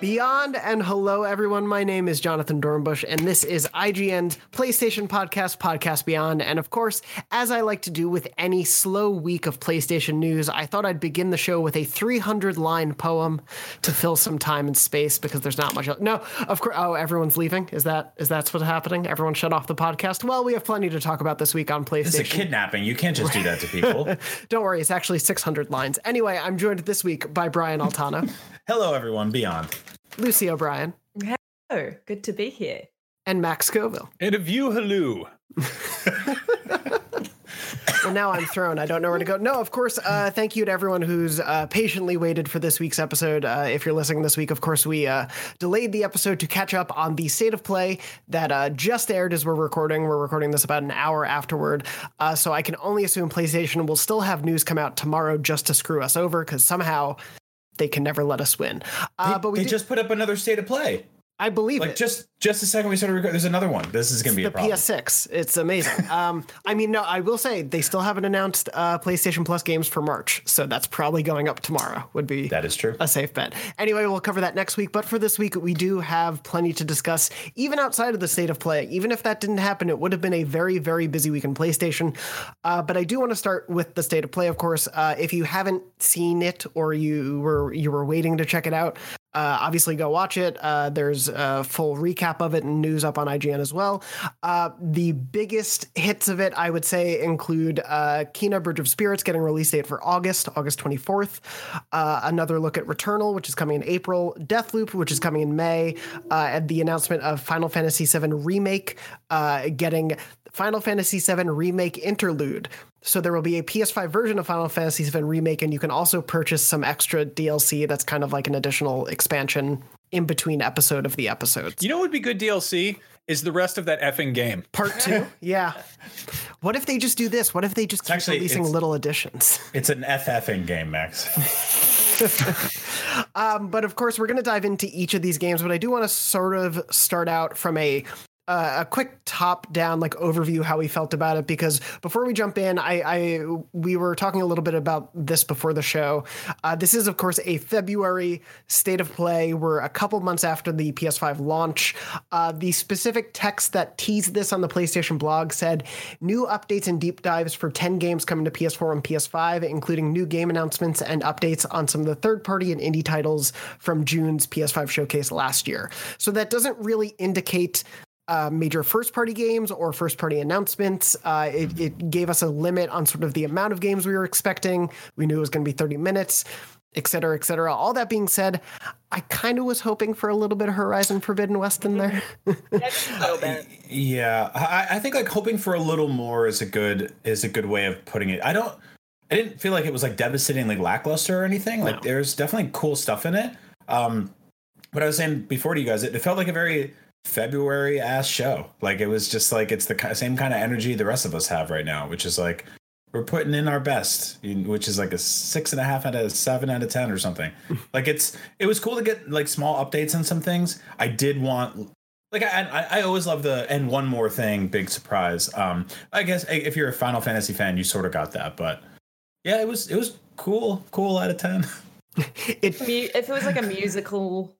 Beyond and hello, everyone. My name is Jonathan Dornbush, and this is IGN's PlayStation Podcast, Podcast Beyond. And of course, as I like to do with any slow week of PlayStation news, I thought I'd begin the show with a 300 line poem to fill some time and space because there's not much. Else. No, of course. Oh, everyone's leaving. Is that is that's what's happening? Everyone shut off the podcast. Well, we have plenty to talk about this week on PlayStation. It's a kidnapping. You can't just do that to people. Don't worry, it's actually 600 lines. Anyway, I'm joined this week by Brian Altano. Hello, everyone. Beyond. Lucy O'Brien. Hello, good to be here. And Max Scoville. And a view halloo. well, now I'm thrown. I don't know where to go. No, of course. Uh, thank you to everyone who's uh, patiently waited for this week's episode. Uh, if you're listening this week, of course, we uh, delayed the episode to catch up on the state of play that uh, just aired as we're recording. We're recording this about an hour afterward. Uh, so I can only assume PlayStation will still have news come out tomorrow just to screw us over because somehow they can never let us win. Uh, but we they just put up another state of play. I believe like it. just just a second we started recording. There's another one. This is going to be the a problem. PS6. It's amazing. um, I mean, no, I will say they still haven't announced uh, PlayStation Plus games for March, so that's probably going up tomorrow. Would be that is true. A safe bet. Anyway, we'll cover that next week. But for this week, we do have plenty to discuss, even outside of the state of play. Even if that didn't happen, it would have been a very very busy week in PlayStation. Uh, but I do want to start with the state of play. Of course, uh, if you haven't seen it or you were you were waiting to check it out, uh, obviously, go watch it. Uh, there's a full recap of it and news up on IGN as well. Uh, the biggest hits of it, I would say, include uh, Kena Bridge of Spirits getting release date for August, August 24th. Uh, another look at Returnal, which is coming in April. Deathloop, which is coming in May. Uh, and the announcement of Final Fantasy VII Remake uh, getting Final Fantasy VII Remake Interlude. So there will be a PS5 version of Final Fantasy VII Remake, and you can also purchase some extra DLC that's kind of like an additional expansion in between episode of the episodes. You know what would be good DLC? Is the rest of that effing game. Part two? yeah. What if they just do this? What if they just keep actually, releasing little additions? It's an FFing game, Max. um, but of course, we're going to dive into each of these games. But I do want to sort of start out from a a quick top down like overview how we felt about it because before we jump in I, I we were talking a little bit about this before the show. Uh, this is of course a february state of play. We're a couple months after the ps5 launch. Uh, the specific text that teased this on the playstation blog said new updates and deep dives for 10 games coming to ps4 and ps5 including new game announcements and updates on some of the third party and indie titles from june's ps5 showcase last year. So that doesn't really indicate uh, major first party games or first party announcements. Uh, it, it, gave us a limit on sort of the amount of games we were expecting. We knew it was going to be 30 minutes, et cetera, et cetera. All that being said, I kind of was hoping for a little bit of Horizon Forbidden West in there. yeah, I, I think like hoping for a little more is a good is a good way of putting it. I don't. I didn't feel like it was like devastatingly lackluster or anything. Like no. there's definitely cool stuff in it. Um, but I was saying before to you guys, it, it felt like a very February ass show. Like it was just like it's the same kind of energy the rest of us have right now, which is like we're putting in our best, which is like a six and a half out of seven out of ten or something. like it's it was cool to get like small updates on some things. I did want like I, I always love the and one more thing, big surprise. Um, I guess if you're a Final Fantasy fan, you sort of got that, but yeah, it was it was cool, cool out of ten. it, if it was like a musical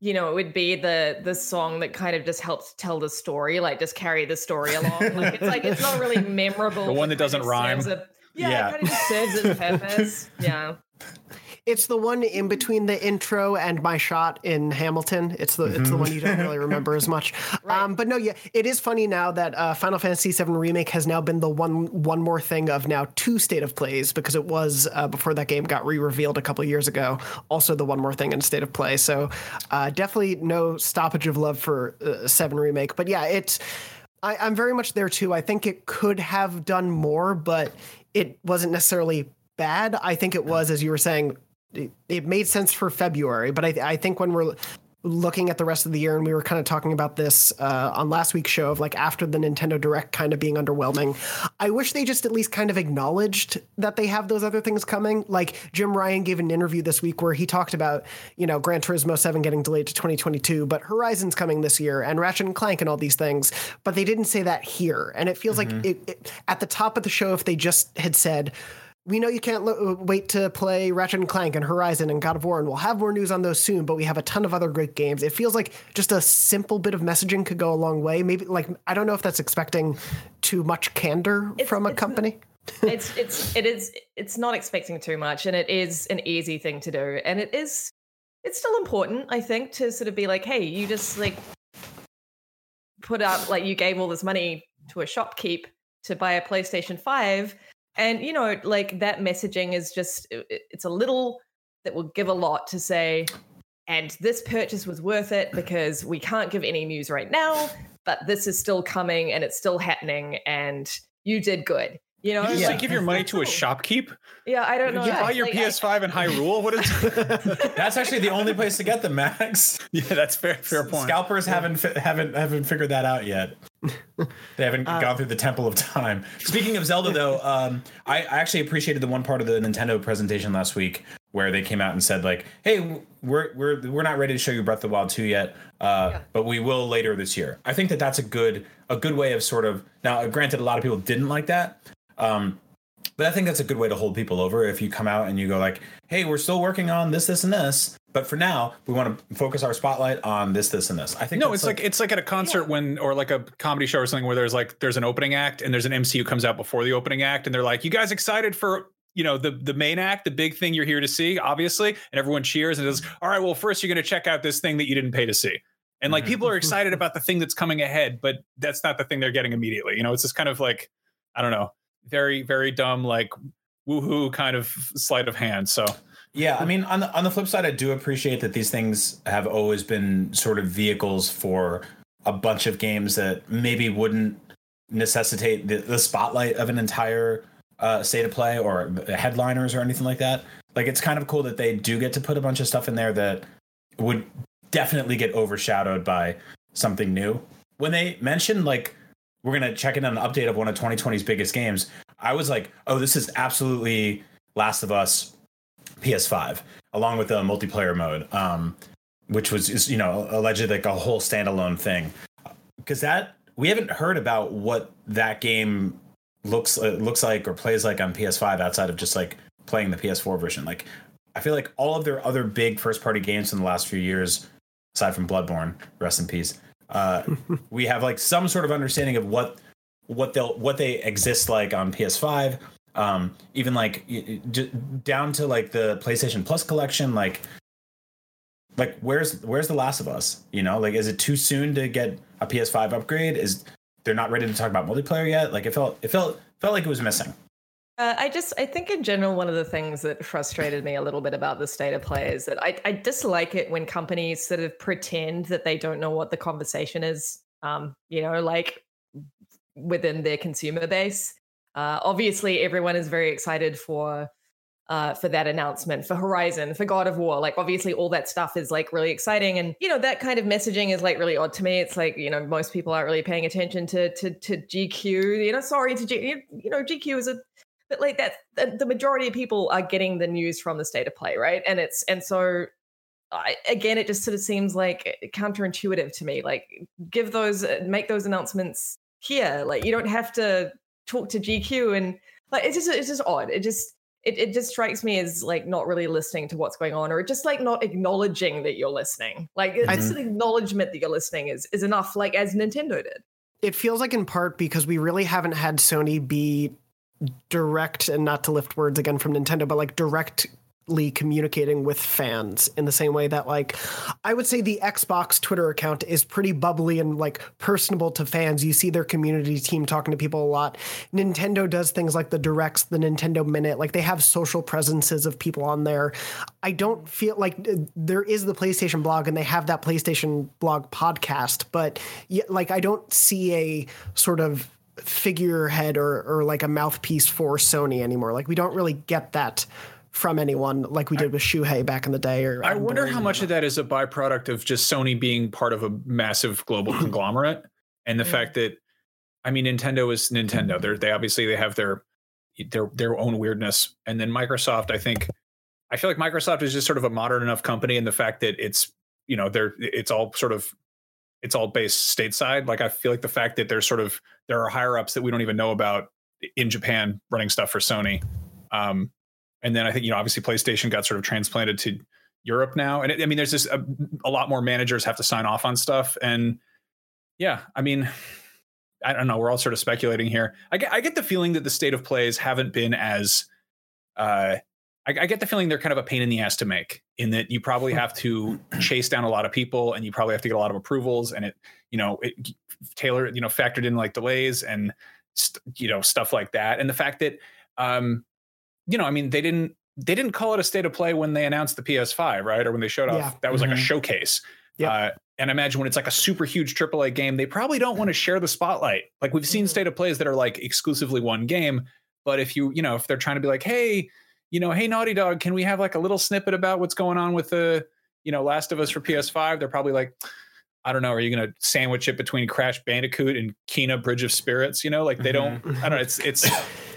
you know, it would be the the song that kind of just helps tell the story, like just carry the story along. like it's like it's not really memorable. The one that doesn't rhyme. A, yeah, yeah, it kind of just serves its purpose. Yeah. It's the one in between the intro and my shot in Hamilton. It's the mm-hmm. it's the one you don't really remember as much. Right. Um, but no, yeah, it is funny now that uh, Final Fantasy VII remake has now been the one one more thing of now two state of plays because it was uh, before that game got re-revealed a couple years ago. Also, the one more thing in state of play. So uh, definitely no stoppage of love for uh, Seven remake. But yeah, it's. I, I'm very much there too. I think it could have done more, but it wasn't necessarily bad. I think it was, as you were saying, it, it made sense for February, but I, I think when we're looking at the rest of the year, and we were kind of talking about this uh, on last week's show of like after the Nintendo Direct kind of being underwhelming. I wish they just at least kind of acknowledged that they have those other things coming. Like Jim Ryan gave an interview this week where he talked about, you know, Gran Turismo 7 getting delayed to 2022, but Horizon's coming this year and Ratchet and Clank and all these things. But they didn't say that here. And it feels mm-hmm. like it, it, at the top of the show, if they just had said, we know you can't lo- uh, wait to play Ratchet and Clank and Horizon and God of War, and we'll have more news on those soon. But we have a ton of other great games. It feels like just a simple bit of messaging could go a long way. Maybe like I don't know if that's expecting too much candor it's, from a company. it's it's it is it's not expecting too much, and it is an easy thing to do, and it is it's still important, I think, to sort of be like, hey, you just like put up like you gave all this money to a shopkeep to buy a PlayStation Five and you know like that messaging is just it's a little that will give a lot to say and this purchase was worth it because we can't give any news right now but this is still coming and it's still happening and you did good you know, you just give your money to a shopkeep. Yeah, I don't know. You buy your like, PS5 I, in Hyrule. What is? that's actually the only place to get them, Max. Yeah, that's fair. Fair point. Scalpers yeah. haven't haven't haven't figured that out yet. They haven't uh, gone through the Temple of Time. Speaking of Zelda, though, um, I, I actually appreciated the one part of the Nintendo presentation last week where they came out and said like, "Hey, we're we're we're not ready to show you Breath of the Wild 2 yet, uh, yeah. but we will later this year." I think that that's a good a good way of sort of now. Granted, a lot of people didn't like that, um, but I think that's a good way to hold people over if you come out and you go like, "Hey, we're still working on this, this, and this, but for now, we want to focus our spotlight on this, this, and this." I think no, it's like, like, it's like at a concert yeah. when or like a comedy show or something where there's like there's an opening act and there's an MC who comes out before the opening act and they're like, "You guys excited for?" You know the the main act, the big thing you're here to see, obviously, and everyone cheers and says, "All right, well, first you're going to check out this thing that you didn't pay to see." And like mm-hmm. people are excited about the thing that's coming ahead, but that's not the thing they're getting immediately. You know, it's just kind of like I don't know very very dumb like woohoo kind of sleight of hand. So yeah, I mean on the on the flip side, I do appreciate that these things have always been sort of vehicles for a bunch of games that maybe wouldn't necessitate the, the spotlight of an entire uh, state of play or headliners or anything like that. Like it's kind of cool that they do get to put a bunch of stuff in there that would definitely get overshadowed by something new. When they mentioned like we're gonna check in on an update of one of 2020's biggest games. I was like, oh, this is absolutely Last of Us PS5, along with the multiplayer mode, um, which was is, you know allegedly like a whole standalone thing. Because that we haven't heard about what that game looks uh, looks like or plays like on PS5 outside of just like playing the PS4 version. Like I feel like all of their other big first party games in the last few years, aside from Bloodborne, rest in peace, uh, we have like some sort of understanding of what what they'll what they exist like on PS5. Um, even like d- down to like the PlayStation Plus collection, like like where's where's the Last of Us? You know, like is it too soon to get a PS5 upgrade? Is they're not ready to talk about multiplayer yet? Like it felt it felt felt like it was missing. Uh, I just, I think in general, one of the things that frustrated me a little bit about the state of play is that I, I dislike it when companies sort of pretend that they don't know what the conversation is. Um, you know, like within their consumer base. Uh, obviously, everyone is very excited for uh, for that announcement for Horizon, for God of War. Like, obviously, all that stuff is like really exciting, and you know that kind of messaging is like really odd to me. It's like you know most people aren't really paying attention to to, to GQ. You know, sorry to G, you know GQ is a but like that the, majority of people are getting the news from the state of play right? And it's and so I, again it just sort of seems like counterintuitive to me like give those uh, make those announcements here. Like you don't have to talk to gq and like it's just it's just odd. It just it, it just strikes me as like not really listening to what's going on or just like not acknowledging that you're listening. Like mm-hmm. just an acknowledgement that you're listening is is enough like as nintendo did. It feels like in part because we really haven't had sony be direct and not to lift words again from Nintendo, but like directly communicating with fans in the same way that like I would say the Xbox Twitter account is pretty bubbly and like personable to fans. You see their community team talking to people a lot. Nintendo does things like the directs, the Nintendo Minute, like they have social presences of people on there. I don't feel like uh, there is the PlayStation blog and they have that PlayStation blog podcast, but like I don't see a sort of figurehead or or like a mouthpiece for Sony anymore. Like we don't really get that from anyone like we did with Shuhei back in the day. Or I wonder how much of that is a byproduct of just Sony being part of a massive global conglomerate, and the yeah. fact that I mean Nintendo is Nintendo. They're they obviously they have their their their own weirdness, and then Microsoft. I think I feel like Microsoft is just sort of a modern enough company, and the fact that it's you know they're it's all sort of it's all based stateside. Like I feel like the fact that there's sort of there are higher ups that we don't even know about in Japan running stuff for Sony Um, and then I think you know obviously PlayStation got sort of transplanted to Europe now, and it, I mean there's just a, a, lot more managers have to sign off on stuff, and yeah, I mean. I don't know. We're all sort of speculating here. I get, I get the feeling that the state of plays haven't been as uh, I, I, get the feeling they're kind of a pain in the ass to make in that you probably have to chase down a lot of people and you probably have to get a lot of approvals and it, you know, it Taylor, you know, factored in like delays and, st- you know, stuff like that. And the fact that, um, you know, I mean, they didn't, they didn't call it a state of play when they announced the PS5, right? Or when they showed off, yeah. that was mm-hmm. like a mm-hmm. showcase. Yeah. Uh, and imagine when it's like a super huge AAA game, they probably don't want to share the spotlight. Like we've seen mm-hmm. state of plays that are like exclusively one game. But if you, you know, if they're trying to be like, hey, you know, hey Naughty Dog, can we have like a little snippet about what's going on with the, you know, Last of Us for PS5? They're probably like, I don't know, are you going to sandwich it between Crash Bandicoot and Kena Bridge of Spirits? You know, like they don't. Mm-hmm. I don't know. It's it's.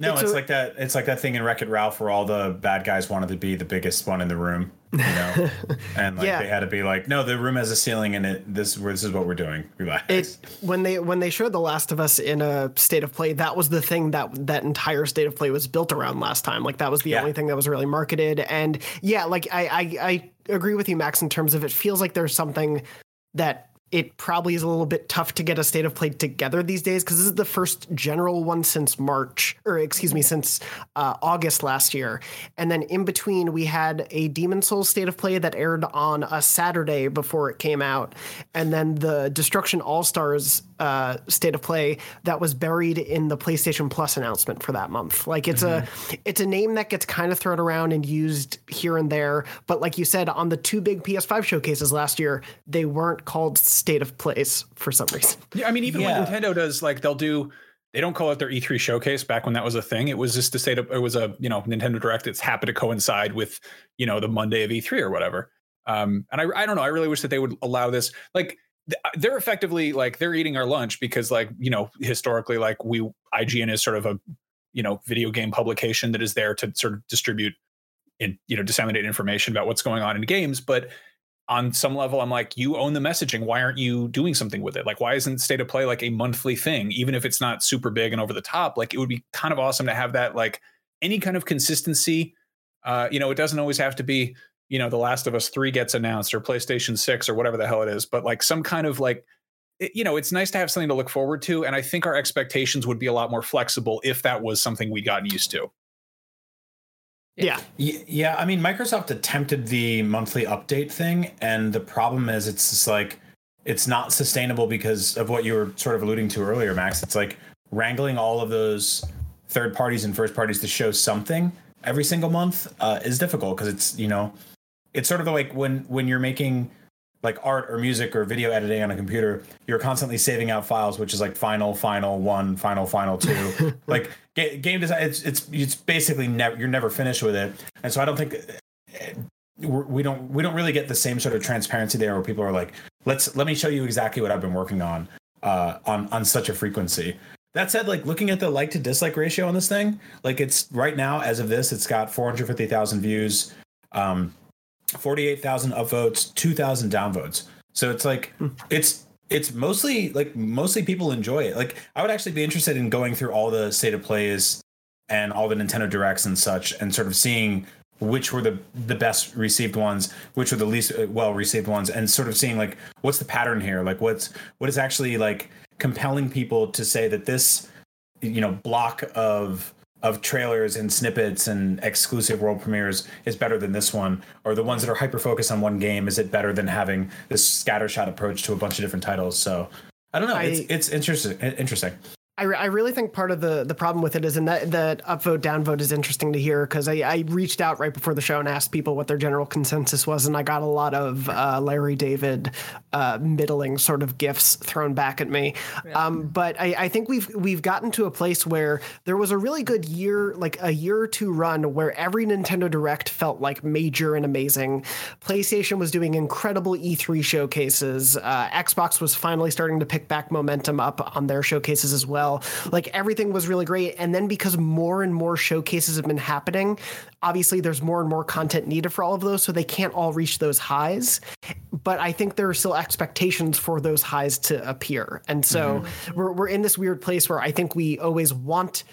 No, it's, it's a, like that. It's like that thing in Wreck It Ralph where all the bad guys wanted to be the biggest one in the room, you know, and like yeah. they had to be like, no, the room has a ceiling and it. This this is what we're doing. Relax. It when they when they showed The Last of Us in a state of play, that was the thing that that entire state of play was built around last time. Like that was the yeah. only thing that was really marketed, and yeah, like I, I I agree with you, Max, in terms of it feels like there's something that it probably is a little bit tough to get a state of play together these days because this is the first general one since March, or excuse me, since uh, August last year. And then in between, we had a Demon's Souls state of play that aired on a Saturday before it came out, and then the Destruction All Stars uh, state of play that was buried in the PlayStation Plus announcement for that month. Like it's mm-hmm. a it's a name that gets kind of thrown around and used here and there, but like you said, on the two big PS5 showcases last year, they weren't called state of place for some reason. Yeah, I mean, even yeah. when Nintendo does, like, they'll do. They don't call it their E3 showcase back when that was a thing. It was just to say that it was a you know Nintendo Direct that's happened to coincide with you know the Monday of E3 or whatever. Um, and I I don't know. I really wish that they would allow this. Like they're effectively like they're eating our lunch because like you know historically like we IGN is sort of a you know video game publication that is there to sort of distribute and you know disseminate information about what's going on in games but on some level i'm like you own the messaging. Why aren't you doing something with it? Like why isn't state of play like a monthly thing? Even if it's not super big and over the top like it would be kind of awesome to have that like any kind of consistency. Uh you know it doesn't always have to be you know the last of us 3 gets announced or playstation 6 or whatever the hell it is but like some kind of like it, you know it's nice to have something to look forward to and i think our expectations would be a lot more flexible if that was something we'd gotten used to yeah. Yeah. I mean, Microsoft attempted the monthly update thing, and the problem is it's just like it's not sustainable because of what you were sort of alluding to earlier, Max. It's like wrangling all of those third parties and first parties to show something every single month uh, is difficult because it's you know it's sort of like when when you're making like art or music or video editing on a computer, you're constantly saving out files, which is like final, final one, final, final two. like ga- game design, it's it's it's basically never you're never finished with it, and so I don't think eh, we don't we don't really get the same sort of transparency there, where people are like, let's let me show you exactly what I've been working on uh, on on such a frequency. That said, like looking at the like to dislike ratio on this thing, like it's right now as of this, it's got 450,000 views. Um, 48,000 upvotes, 2,000 downvotes. So it's like hmm. it's it's mostly like mostly people enjoy it. Like I would actually be interested in going through all the state of plays and all the Nintendo directs and such and sort of seeing which were the the best received ones, which were the least uh, well received ones and sort of seeing like what's the pattern here? Like what's what is actually like compelling people to say that this you know block of of trailers and snippets and exclusive world premieres is better than this one? Or the ones that are hyper focused on one game is it better than having this scattershot approach to a bunch of different titles? So i don't know. I, it's, it's interesting interesting I, re- I really think part of the the problem with it is in that that upvote downvote is interesting to hear because I, I reached out right before the show and asked people what their general consensus was and I got a lot of uh, Larry David uh, middling sort of gifts thrown back at me. Yeah. Um, but I, I think we've we've gotten to a place where there was a really good year like a year or two run where every Nintendo Direct felt like major and amazing. PlayStation was doing incredible E3 showcases. Uh, Xbox was finally starting to pick back momentum up on their showcases as well well. Like everything was really great. And then because more and more showcases have been happening, obviously there's more and more content needed for all of those. So they can't all reach those highs. But I think there are still expectations for those highs to appear. And so mm-hmm. we're, we're in this weird place where I think we always want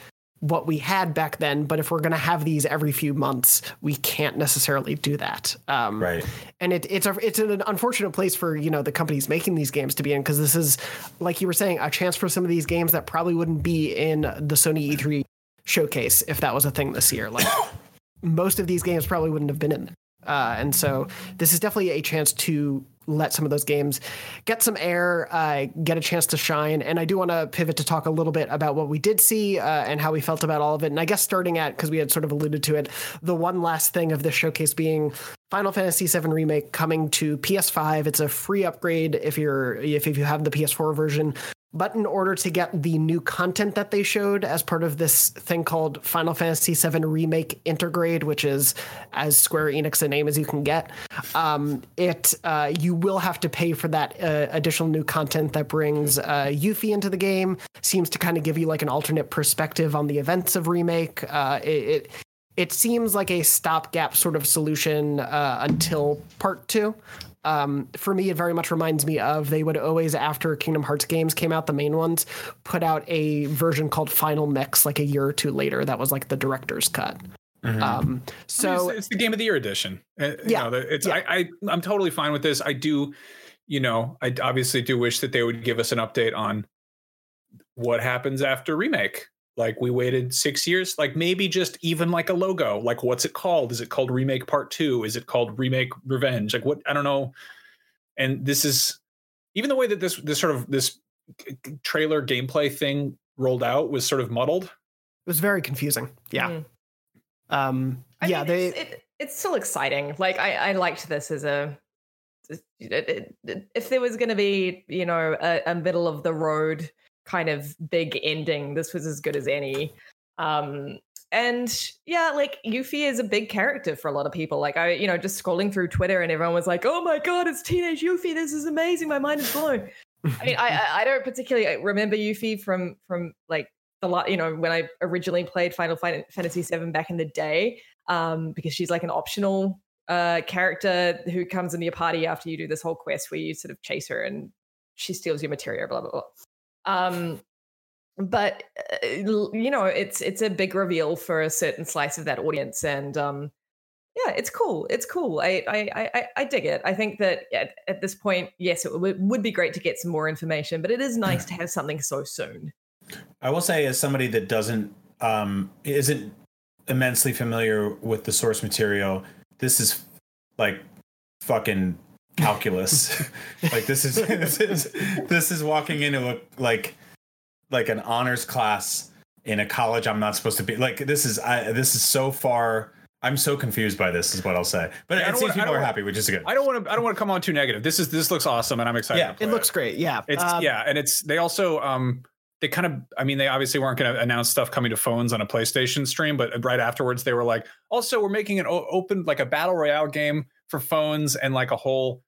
what we had back then. But if we're going to have these every few months, we can't necessarily do that. Um, right. And it, it's a it's an unfortunate place for you know the companies making these games to be in because this is like you were saying a chance for some of these games that probably wouldn't be in the Sony E3 showcase if that was a thing this year. Like most of these games probably wouldn't have been in there. Uh, and so this is definitely a chance to let some of those games get some air, uh, get a chance to shine. And I do want to pivot to talk a little bit about what we did see uh, and how we felt about all of it. And I guess starting at, because we had sort of alluded to it, the one last thing of this showcase being Final Fantasy VII Remake coming to PS5. It's a free upgrade if you're if, if you have the PS4 version. But in order to get the new content that they showed as part of this thing called Final Fantasy VII Remake Intergrade, which is as Square Enix a name as you can get, um, it uh, you will have to pay for that uh, additional new content that brings uh, Yuffie into the game. Seems to kind of give you like an alternate perspective on the events of Remake. Uh, it, it it seems like a stopgap sort of solution uh, until part two. Um, for me, it very much reminds me of they would always, after Kingdom Hearts games came out, the main ones, put out a version called Final Mix like a year or two later. That was like the director's cut. Mm-hmm. Um, so I mean, it's, it's, the game of the year edition. Uh, yeah, know, it's yeah. I, I I'm totally fine with this. I do, you know, I obviously do wish that they would give us an update on what happens after remake like we waited six years like maybe just even like a logo. Like what's it called? Is it called remake part two? Is it called remake revenge? Like what i don't know. And this is even the way that this this sort of this trailer gameplay thing rolled out was sort of muddled. It was very confusing. Yeah. Mm. um I yeah mean, they it's, it, it's still exciting. Like i i liked this as a if there was going to be you know a, a middle of the road kind of big ending. This was as good as any. Um, and yeah, like Yuffie is a big character for a lot of people. Like I, you know, just scrolling through Twitter and everyone was like, "Oh my god, it's teenage Yuffie! This is amazing! My mind is blown." I mean, I I don't particularly remember Yuffie from from like the lot, you know, when I originally played Final Fantasy VII back in the day, um, because she's like an optional uh character who comes into your party after you do this whole quest where you sort of chase her and she steals your materia, blah blah blah. Um, but uh, you know, it's it's a big reveal for a certain slice of that audience, and um, yeah, it's cool. It's cool. I I I, I dig it. I think that at, at this point, yes, it w- would be great to get some more information, but it is nice to have something so soon. I will say, as somebody that doesn't um, isn't immensely familiar with the source material, this is like fucking calculus. like this is this is this is walking into a like like an honors class in a college I'm not supposed to be. Like this is I this is so far I'm so confused by this, is what I'll say. But yeah, it seems wanna, people are happy, which is good. I don't want to. I don't want to come on too negative. This is this looks awesome, and I'm excited. Yeah, it looks it. great. Yeah, it's um, yeah, and it's they also um they kind of. I mean, they obviously weren't going to announce stuff coming to phones on a PlayStation stream, but right afterwards they were like, also we're making an open like a battle royale game for phones and like a whole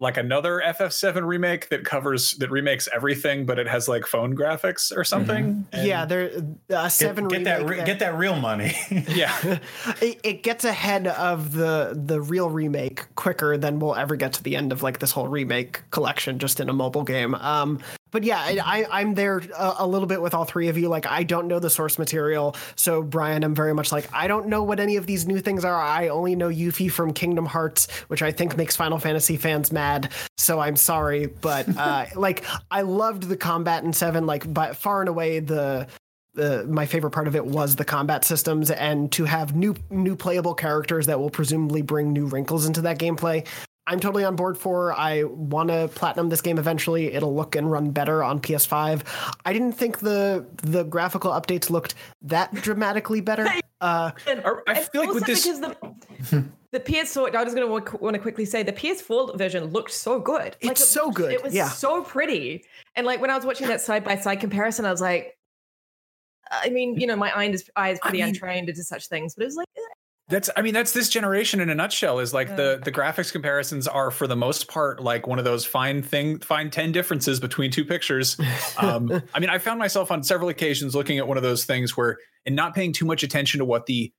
like another FF7 remake that covers that remakes everything, but it has like phone graphics or something. Mm-hmm. Yeah, there uh, seven get, get that, that, get that real money. yeah, it, it, gets ahead of the the real remake quicker than we'll ever get to the end of like this whole remake collection just in a mobile game. Um, but yeah, I, I'm there a, a, little bit with all three of you. Like, I don't know the source material. So, Brian, I'm very much like, I don't know what any of these new things are. I only know Yuffie from Kingdom Hearts, which I think makes Final Fantasy fans mad. So, I'm sorry. But, uh, like, I loved the combat in Seven. Like, but far and away, the the my favorite part of it was the combat systems and to have new new playable characters that will presumably bring new wrinkles into that gameplay I'm totally on board for. I want to platinum this game eventually. It'll look and run better on PS5. I didn't think the the graphical updates looked that dramatically better. Uh, I feel like with this the the PS4. I was going to want to quickly say the PS4 version looked so good. Like it's it, so good. It was yeah. so pretty. And like when I was watching that side by side comparison, I was like, I mean, you know, my eye is, eye is pretty I mean, untrained into such things, but it was like, eh, that's I mean that's this generation in a nutshell is like yeah. the the graphics comparisons are for the most part like one of those fine thing fine 10 differences between two pictures. Um, I mean I found myself on several occasions looking at one of those things where and not paying too much attention to what the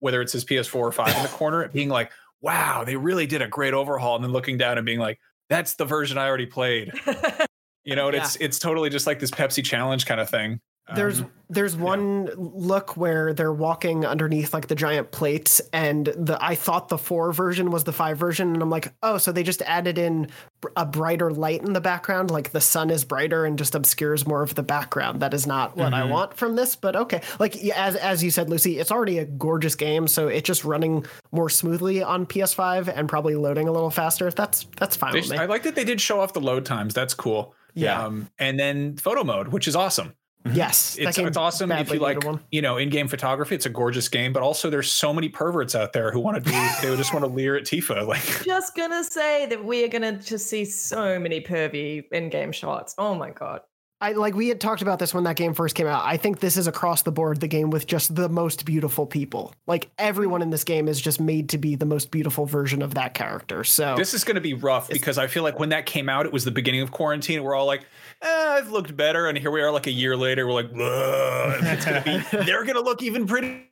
whether it's his PS4 or 5 in the corner being like wow they really did a great overhaul and then looking down and being like that's the version I already played. you know, yeah. it's it's totally just like this Pepsi challenge kind of thing. There's um, there's one yeah. look where they're walking underneath like the giant plates, and the I thought the four version was the five version, and I'm like, oh, so they just added in a brighter light in the background, like the sun is brighter and just obscures more of the background. That is not what mm-hmm. I want from this, but okay. Like as as you said, Lucy, it's already a gorgeous game, so it's just running more smoothly on PS5 and probably loading a little faster. That's that's fine. They, I like that they did show off the load times. That's cool. Yeah. Um, and then photo mode, which is awesome. Mm-hmm. Yes, it's, it's awesome if you like you know in-game photography. It's a gorgeous game, but also there's so many perverts out there who want to do they just want to leer at Tifa. Like, just gonna say that we are gonna just see so many pervy in-game shots. Oh my god. I like we had talked about this when that game first came out. I think this is across the board the game with just the most beautiful people. Like everyone in this game is just made to be the most beautiful version of that character. So this is going to be rough because I feel like when that came out, it was the beginning of quarantine. We're all like, eh, "I've looked better," and here we are, like a year later. We're like, it's going to be. They're going to look even prettier.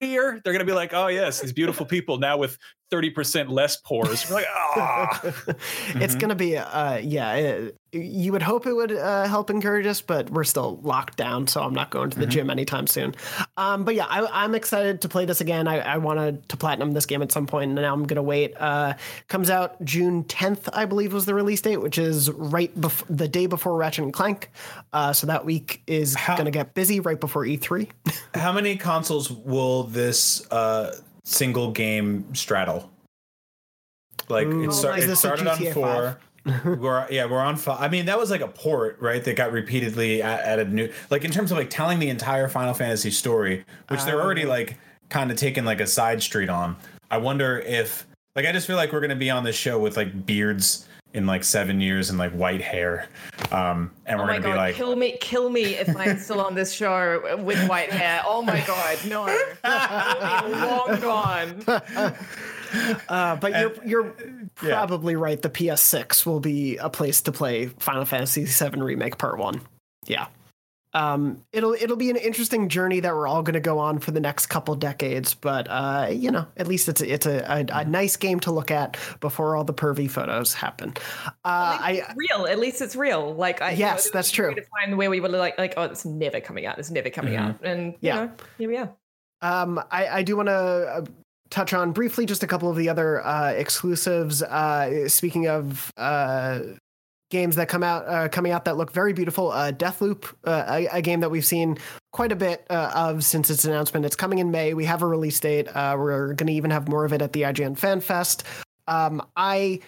They're going to be like, "Oh yes, these beautiful people now with 30% less pores. We're like, ah. it's going to be, uh, yeah, it, you would hope it would uh, help encourage us, but we're still locked down, so I'm not going to the mm-hmm. gym anytime soon. Um, but yeah, I, am excited to play this again. I, I, wanted to platinum this game at some point, and now I'm going to wait. Uh, comes out June 10th, I believe, was the release date, which is right before the day before Ratchet and Clank. Uh, so that week is going to get busy right before E3. how many consoles will this uh, single game straddle? Like Ooh, it, start, it started on four. we're yeah we're on five. I mean that was like a port right that got repeatedly added new like in terms of like telling the entire Final Fantasy story, which they're already oh. like kind of taking like a side street on. I wonder if like I just feel like we're gonna be on this show with like beards in like seven years and like white hair. Um, and we're oh gonna god, be like, kill me, kill me if I'm still on this show with white hair. Oh my god, no, long gone. Uh, but and, you're you're probably yeah. right. The PS6 will be a place to play Final Fantasy VII Remake Part One. Yeah. Um, it'll it'll be an interesting journey that we're all going to go on for the next couple decades. But uh, you know, at least it's a, it's a, a, a, nice game to look at before all the pervy photos happen. Uh, I real. At least it's real. Like I, yes, you know, that's true. To find where we were like like oh, it's never coming out. It's never coming mm-hmm. out. And yeah, know, here we are. Um, I, I do want to uh, touch on briefly just a couple of the other uh, exclusives. Uh, speaking of uh, games that come out uh, coming out that look very beautiful. Uh, Deathloop, uh, a, a, game that we've seen quite a bit uh, of since its announcement. It's coming in May. We have a release date. Uh, we're going to even have more of it at the IGN Fan Fest. Um, I.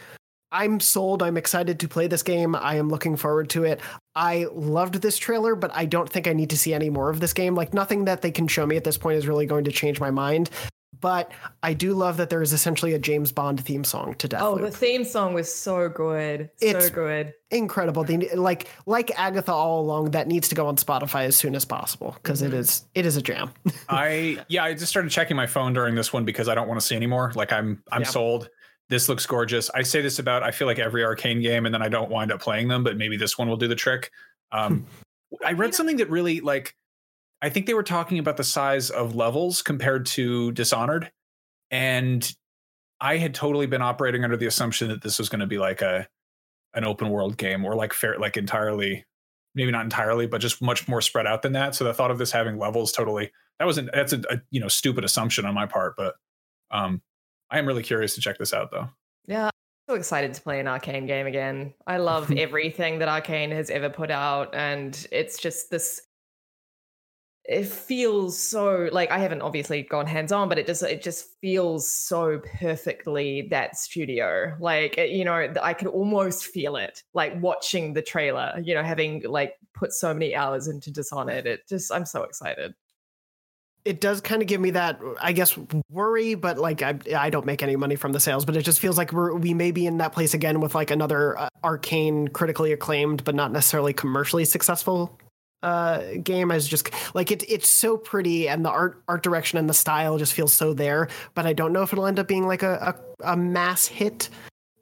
I'm sold. I'm excited to play this game. I am looking forward to it. I loved this trailer, but I don't think I need to see any more of this game. Like, nothing that they can show me at this point is really going to change my mind but I do love that there is essentially a James Bond theme song to Death. Oh, the theme song was so good, it's so good, incredible. The, like like Agatha all along, that needs to go on Spotify as soon as possible because mm-hmm. it is a jam. I yeah, I just started checking my phone during this one because I don't want to see anymore. Like I'm I'm yeah. sold. This looks gorgeous. I say this about I feel like every Arkane game, and then I don't wind up playing them, but maybe this one will do the trick. Um, I read something that really like I think they were talking about the size of levels compared to Dishonored. And I had totally been operating under the assumption that this was going to be like a an open world game or like fair like entirely maybe not entirely but just much more spread out than that so the thought of this having levels totally that wasn't that's a, a you know stupid assumption on my part but um i am really curious to check this out though yeah I'm so excited to play an Arkane game again i love everything that Arkane has ever put out and it's just this it feels so like I haven't obviously gone hands on, but it just it just feels so perfectly that studio. Like you know, I could almost feel it, like watching the trailer. You know, having like put so many hours into Dishonored. It just I'm so excited. It does kind of give me that, I guess, worry, but like I, I don't make any money from the sales, but it just feels like we're we may be in that place again with like another uh, Arkane, critically acclaimed, but not necessarily commercially successful uh, game is just like it, it's so pretty and the art art direction and the style just feels so there. But I don't know if it'll end up being like a, a, a mass hit.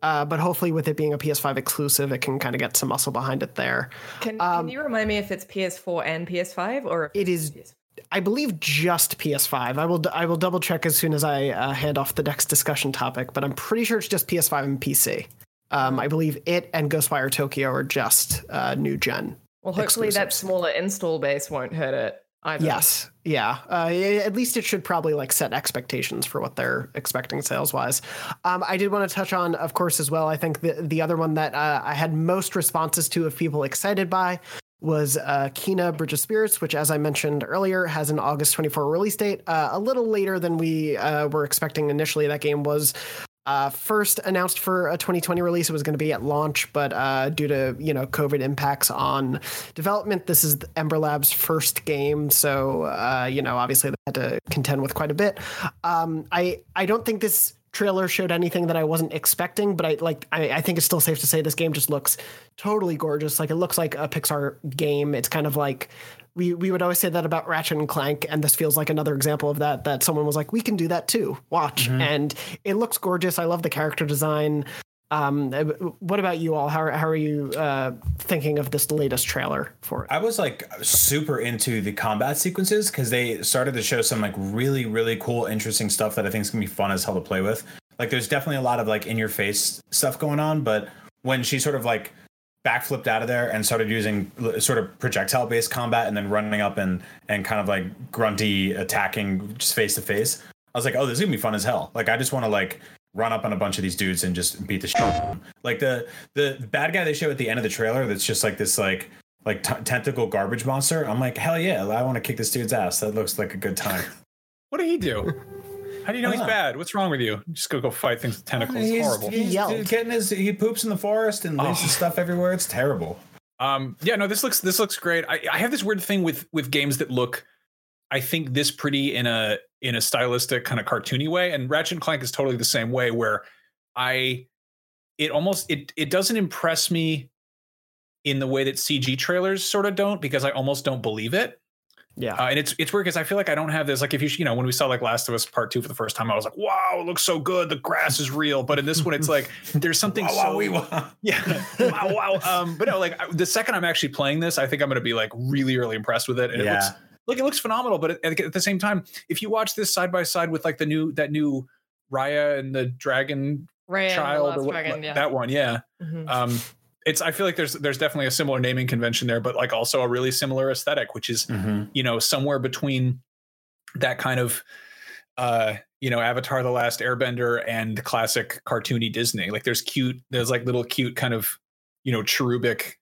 Uh, but hopefully, with it being a PS5 exclusive, it can kind of get some muscle behind it there. Can, um, can you remind me if it's PS4 and PS5 or it is? PS5? I believe just PS5. I will I will double check as soon as I uh, hand off the next discussion topic, but I'm pretty sure it's just PS5 and PC. Um, I believe it and Ghostwire Tokyo are just uh, new gen Well, hopefully that smaller install base won't hurt it. Either. Yes, yeah. Uh, at least it should probably like set expectations for what they're expecting sales wise. Um, I did want to touch on, of course, as well. I think the the other one that uh, I had most responses to of people excited by was uh, Kena Bridge of Spirits, which, as I mentioned earlier, has an August 24 release date. Uh, a little later than we uh, were expecting initially. That game was uh, first announced for a 2020 release. It was going to be at launch, but uh, due to you know COVID impacts on development, this is Ember Lab's first game. So uh, you know, obviously they had to contend with quite a bit. Um, I I don't think this trailer showed anything that I wasn't expecting, but I like I, I, think it's still safe to say this game just looks totally gorgeous. Like it looks like a Pixar game. It's kind of like we we would always say that about Ratchet and Clank, and this feels like another example of that. That someone was like, "We can do that too. Watch," mm-hmm. and it looks gorgeous. I love the character design. Um, uh, what about you all? How, how are you uh, thinking of this latest trailer for it? I was like super into the combat sequences because they started to show some like really, really cool, interesting stuff that I think is gonna be fun as hell to play with. Like, there's definitely a lot of like in your face stuff going on, but when she sort of like backflipped out of there and started using sort of projectile based combat and then running up and and kind of like grunty attacking just face to face. I was like, oh, this is gonna be fun as hell. Like, I just want to like run up on a bunch of these dudes and just beat the shit. Like the the bad guy they show at the end of the trailer that's just like this like like t- tentacle garbage monster. I'm like, hell yeah, I want to kick this dude's ass. That looks like a good time. what did he do? How do you know he's bad? What's wrong with you? Just go go fight things with tentacles. He's, horrible. He's yelled. getting his he poops in the forest and leaves oh. his stuff everywhere. It's terrible. Um, yeah, no, this looks this looks great. I, I have this weird thing with with games that look, I think this pretty in a in a stylistic kind of cartoony way, and Ratchet and Clank is totally the same way. Where I, it almost it it doesn't impress me in the way that CG trailers sort of don't because I almost don't believe it. Yeah, uh, and it's it's weird because I feel like I don't have this. Like if you you know when we saw like Last of Us Part Two for the first time, I was like, wow, it looks so good. The grass is real. But in this one, it's like there's something wow, so wow, yeah, wow, wow. Um, but no, like the second I'm actually playing this, I think I'm going to be like really really impressed with it. And yeah. it looks like it looks phenomenal. But at, at the same time, if you watch this side by side with like the new that new Raya and the Dragon Raya Child, or, Dragon, yeah. that one, yeah. Mm-hmm. Um, it's I feel like there's there's definitely a similar naming convention there, but like also a really similar aesthetic, which is mm-hmm. you know somewhere between that kind of uh you know Avatar: The Last Airbender and classic cartoony Disney. Like there's cute, there's like little cute kind of you know cherubic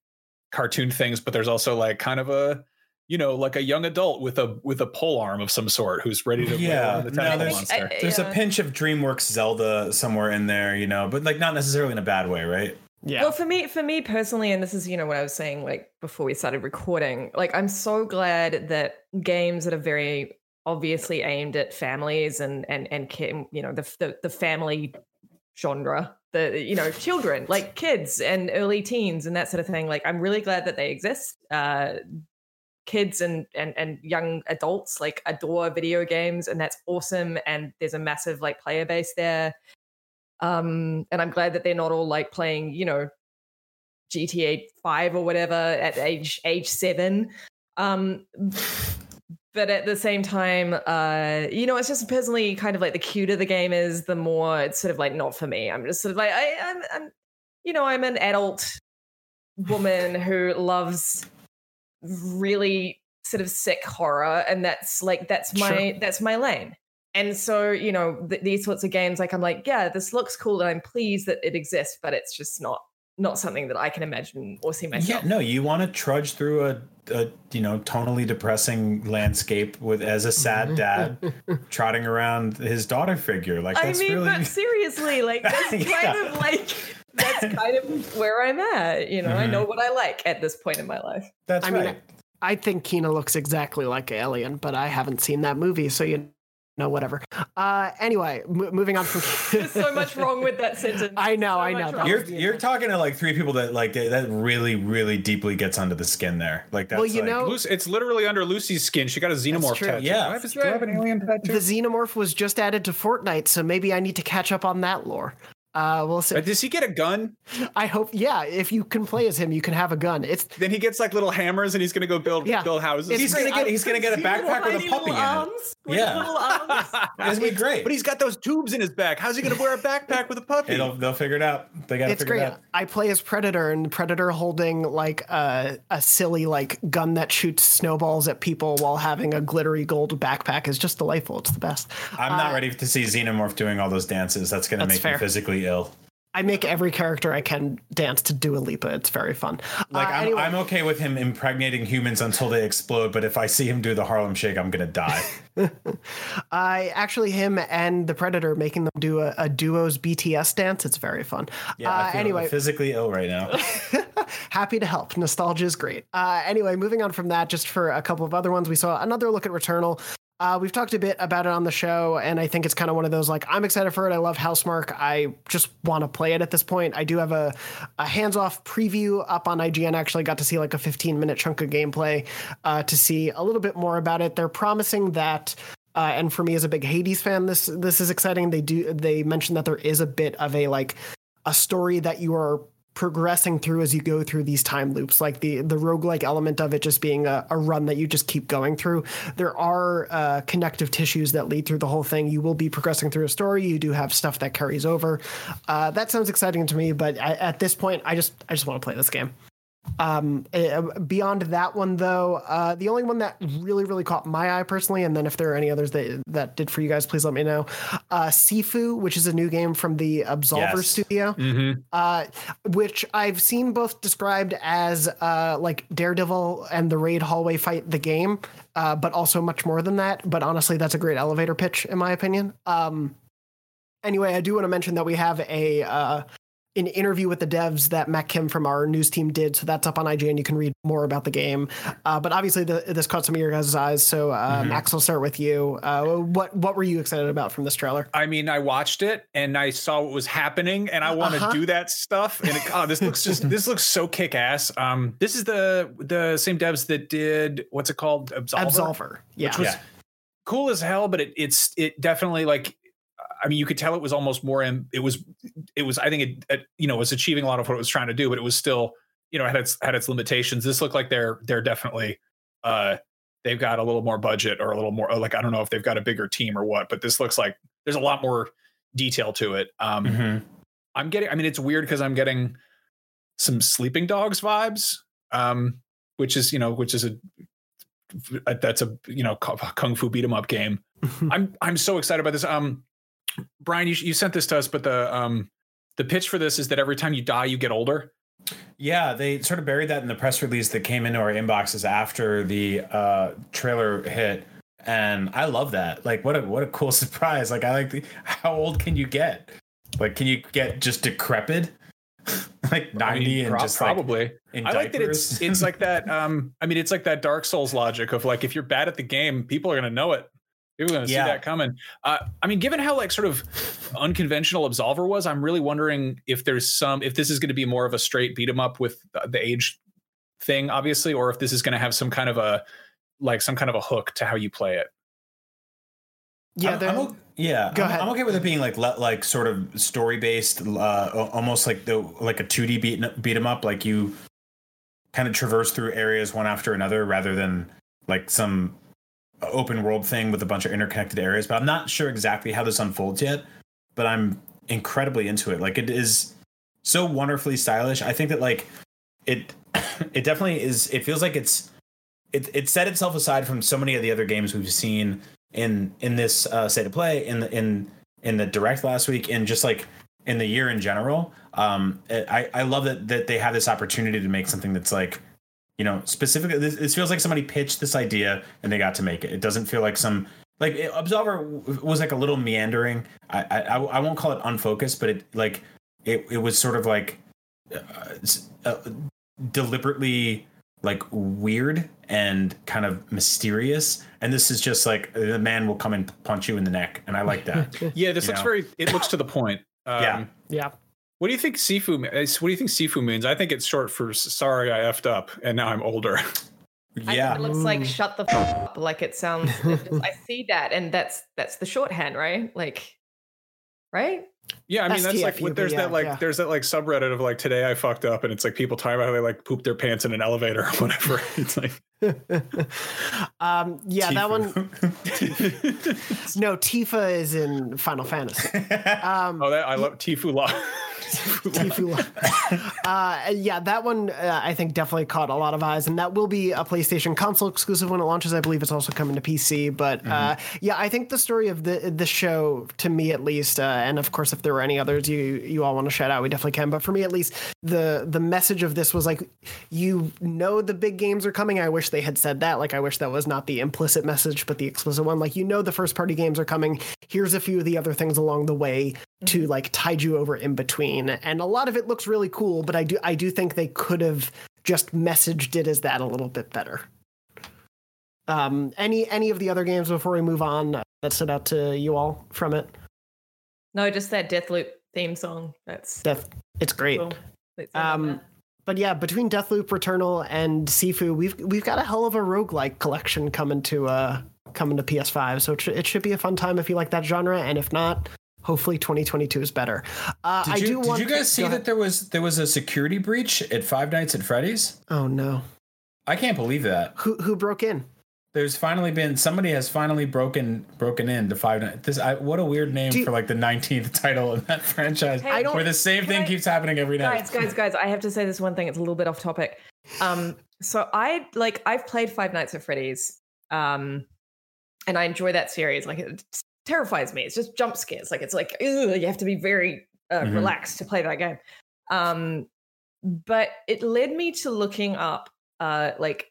cartoon things, but there's also like kind of a you know, like a young adult with a with a pole arm of some sort who's ready to yeah. no, there's, I, there's yeah. a pinch of DreamWorks Zelda somewhere in there, you know, but like not necessarily in a bad way, right? Yeah. Well, for me, for me personally, and this is you know what I was saying like before we started recording. Like, I'm so glad that games that are very obviously aimed at families and and and you know the the, the family genre the you know children like kids and early teens and that sort of thing like i'm really glad that they exist uh kids and and and young adults like adore video games and that's awesome and there's a massive like player base there um, and I'm glad that they're not all like playing, you know, GTA 5 or whatever at age age seven. Um, but at the same time, uh, you know, it's just personally kind of like the cuter the game is, the more it's sort of like not for me. I'm just sort of like I, I'm, I'm you know, I'm an adult woman who loves really sort of sick horror, and that's like that's my sure. that's my lane. And so, you know, th- these sorts of games, like I'm like, yeah, this looks cool, and I'm pleased that it exists, but it's just not not something that I can imagine or see myself. Yeah, no, you want to trudge through a, a you know tonally depressing landscape with as a sad dad trotting around his daughter figure. Like I mean, really... but seriously, like that's yeah. kind of like that's kind of where I'm at. You know, mm-hmm. I know what I like at this point in my life. That's I right. Mean, I think Kena looks exactly like Alien, but I haven't seen that movie, so you no, whatever. Uh, anyway, m- moving on from. There's so much wrong with that sentence. I know, so I know. You're you're talking to like three people that like that really really deeply gets under the skin there. Like that's well, you like, know, it's literally under Lucy's skin. She got a xenomorph tattoo. Yeah, I have, do I have an alien tattoo? The xenomorph was just added to Fortnite, so maybe I need to catch up on that lore. Uh, we'll see. Does he get a gun? I hope. Yeah, if you can play as him, you can have a gun. It's then he gets like little hammers and he's gonna go build yeah. build houses. He's gonna get he's gonna get a backpack with a puppy in arms, it. Yeah, it's gonna be great. But he's got those tubes in his back. How's he gonna wear a backpack with a puppy? It'll, they'll figure it out. They gotta it's figure great. it out. I play as Predator, and Predator holding like a a silly like gun that shoots snowballs at people while having a glittery gold backpack is just delightful. It's the best. I'm not uh, ready to see Xenomorph doing all those dances. That's gonna that's make fair. me physically ill. I make every character I can dance to Dua Lipa. It's very fun. Like uh, I'm, anyway. I'm okay with him impregnating humans until they explode, but if I see him do the Harlem Shake, I'm gonna die. I actually him and the Predator making them do a, a duo's BTS dance. It's very fun. Yeah. Uh, anyway, physically ill right now. happy to help. Nostalgia is great. Uh, anyway, moving on from that, just for a couple of other ones, we saw another look at Returnal. Uh, we've talked a bit about it on the show, and I think it's kind of one of those like I'm excited for it. I love Housemarque. I just want to play it at this point. I do have a, a hands off preview up on IGN. I actually, got to see like a 15 minute chunk of gameplay uh, to see a little bit more about it. They're promising that. Uh, and for me as a big Hades fan, this this is exciting. They do they mentioned that there is a bit of a like a story that you are progressing through as you go through these time loops like the the roguelike element of it just being a, a run that you just keep going through. There are uh, connective tissues that lead through the whole thing. You will be progressing through a story. You do have stuff that carries over. Uh, that sounds exciting to me but I, at this point i just i just want to play this game um, uh, beyond that one, though, uh, the only one that really, really caught my eye personally, and then if there are any others that that did for you guys, please let me know. Uh, Sifu, which is a new game from the Absolver yes. studio, mm-hmm. uh, which I've seen both described as uh, like Daredevil and the Raid hallway fight, the game, uh, but also much more than that. But honestly, that's a great elevator pitch, in my opinion. Um, anyway, I do want to mention that we have a uh, an interview with the devs that Matt Kim from our news team did. So that's up on IGN. You can read more about the game. Uh, but obviously, the, this caught some of your guys' eyes. So uh, mm-hmm. Max, will start with you. Uh, what what were you excited about from this trailer? I mean, I watched it and I saw what was happening, and I want to uh-huh. do that stuff. And it, oh, this looks just this looks so kick ass. Um, this is the the same devs that did what's it called Absolver, Absolver. Yeah. Which was yeah. cool as hell, but it, it's it definitely like I mean, you could tell it was almost more. it was, it was. I think it, it, you know, was achieving a lot of what it was trying to do, but it was still, you know, had its had its limitations. This looked like they're they're definitely, uh, they've got a little more budget or a little more like I don't know if they've got a bigger team or what, but this looks like there's a lot more detail to it. Um, mm-hmm. I'm getting. I mean, it's weird because I'm getting some Sleeping Dogs vibes, um, which is you know, which is a that's a you know kung fu beat 'em up game. I'm I'm so excited about this. Um, Brian, you, you sent this to us, but the um the pitch for this is that every time you die, you get older. Yeah, they sort of buried that in the press release that came into our inboxes after the uh, trailer hit, and I love that. Like, what a what a cool surprise! Like, I like the how old can you get? Like, can you get just decrepit? like 90 I mean, and pro- just probably like I like that it's it's like that um I mean it's like that Dark Souls logic of like if you're bad at the game people are going to know it People are going to yeah. see that coming. Uh, I mean, given how like sort of unconventional Absolver was, I'm really wondering if there's some if this is going to be more of a straight beat 'em up with the age thing, obviously, or if this is going to have some kind of a like some kind of a hook to how you play it. Yeah, I'm, I'm, yeah. Go I'm, ahead. I'm okay with it being like like sort of story based, uh, almost like the like a 2D beat beat 'em up, like you kind of traverse through areas one after another, rather than like some open world thing with a bunch of interconnected areas, but I'm not sure exactly how this unfolds yet. But I'm incredibly into it. Like it is so wonderfully stylish. I think that like it it definitely is it feels like it's it it set itself aside from so many of the other games we've seen in in this uh state of play in the in in the direct last week and just like in the year in general. Um I I love that that they have this opportunity to make something that's like you know specifically this, this, feels like somebody pitched this idea and they got to make it. It doesn't feel like some like it, absolver was like a little meandering. I, I i won't call it unfocused but it like it, it was sort of like uh, uh, deliberately like weird and kind of mysterious. And this is just like the man will come and punch you in the neck. And i like that. Yeah this looks know? very it looks to the point. Um, yeah yeah what do you think Sifu? What do you think Sifu means? I think it's short for "Sorry, I effed up, and now I'm older." Yeah, it looks like "shut the f- up." Like it sounds. It just, I see that, and that's that's the shorthand, right? Like, right? Yeah, I mean that's like what, there's yeah, that like yeah. there's that like subreddit of like today I fucked up and it's like people talking about how they like poop their pants in an elevator or whatever. It's like um yeah, Tifa. that one No, Tifa is in Final Fantasy. Um, oh, that I love Tifu Law. uh, yeah, that one uh, I think definitely caught a lot of eyes, and that will be a PlayStation console exclusive when it launches. I believe it's also coming to PC. But uh, mm-hmm. yeah, I think the story of the the show, to me at least, uh, and of course, if there were any others you you all want to shout out, we definitely can. But for me at least, the the message of this was like, you know, the big games are coming. I wish they had said that. Like, I wish that was not the implicit message, but the explicit one. Like, you know, the first party games are coming. Here's a few of the other things along the way to mm-hmm. like tide you over in between. And a lot of it looks really cool, but I do I do think they could have just messaged it as that a little bit better. Um, any any of the other games before we move on uh, that stood out to you all from it? No, just that Deathloop theme song. That's Death. It's great. Cool. Um, but yeah, between Deathloop, Returnal, and Sifu, we've we've got a hell of a roguelike collection coming to uh coming to PS5. So it, sh- it should be a fun time if you like that genre, and if not, hopefully 2022 is better. Uh, did you, I do did you guys see that there was there was a security breach at Five Nights at Freddy's? Oh no. I can't believe that. Who who broke in? There's finally been somebody has finally broken broken in into Five Nights. This I, what a weird name you, for like the 19th title in that franchise. Hey, I don't, where the same thing I, keeps happening every night. Guys, guys, guys! I have to say this one thing. It's a little bit off topic. Um, so I like I've played Five Nights at Freddy's. Um, and I enjoy that series. Like it's terrifies me. It's just jump scares. Like it's like you have to be very uh, mm-hmm. relaxed to play that game. Um, but it led me to looking up uh, like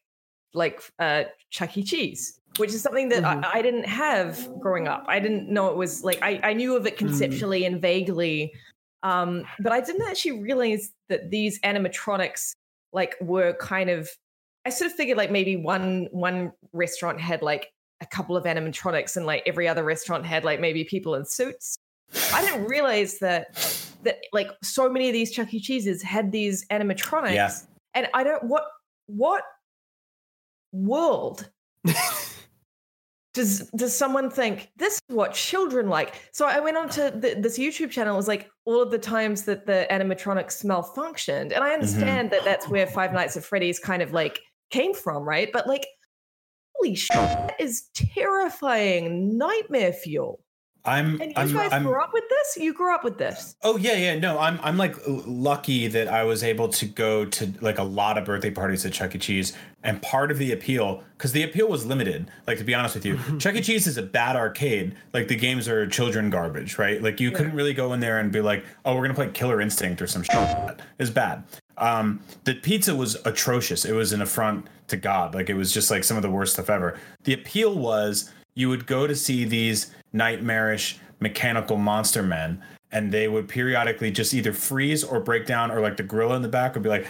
like uh, Chuck E. Cheese, which is something that mm-hmm. I, I, didn't have growing up. I didn't know it was like I, I knew of it mm. conceptually mm. and vaguely, um, but I didn't actually realize that these animatronics like were kind of. I sort of figured like maybe one one restaurant had like a couple of animatronics and like every other restaurant had like maybe people in suits. I didn't realize that that like so many of these Chuck E. Cheeses had these animatronics. Yeah. And I don't what what world does does someone think this is what children like? So I went on to the, this YouTube channel. It was like all of the times that the animatronics malfunctioned, and I mm-hmm. understand mm-hmm. that that's where Five Nights at Freddy's kind of like came from, right? But like holy shit, that is terrifying nightmare fuel. I'm. And you I'm, guys I'm, grew up with this. You grew up with this. Oh yeah, yeah. No, I'm. I'm like lucky that I was able to go to like a lot of birthday parties at Chuck E. Cheese, and part of the appeal, because the appeal was limited. Like to be honest with you, mm-hmm. Chuck E. Cheese is a bad arcade. Like the games are children garbage, right? Like you yeah. couldn't really go in there and be like, oh, we're gonna play Killer Instinct or some shit. It's bad. Um, the pizza was atrocious. It was an affront to God. Like it was just like some of the worst stuff ever. The appeal was you would go to see these nightmarish mechanical monster men, and they would periodically just either freeze or break down, or like the gorilla in the back would be like,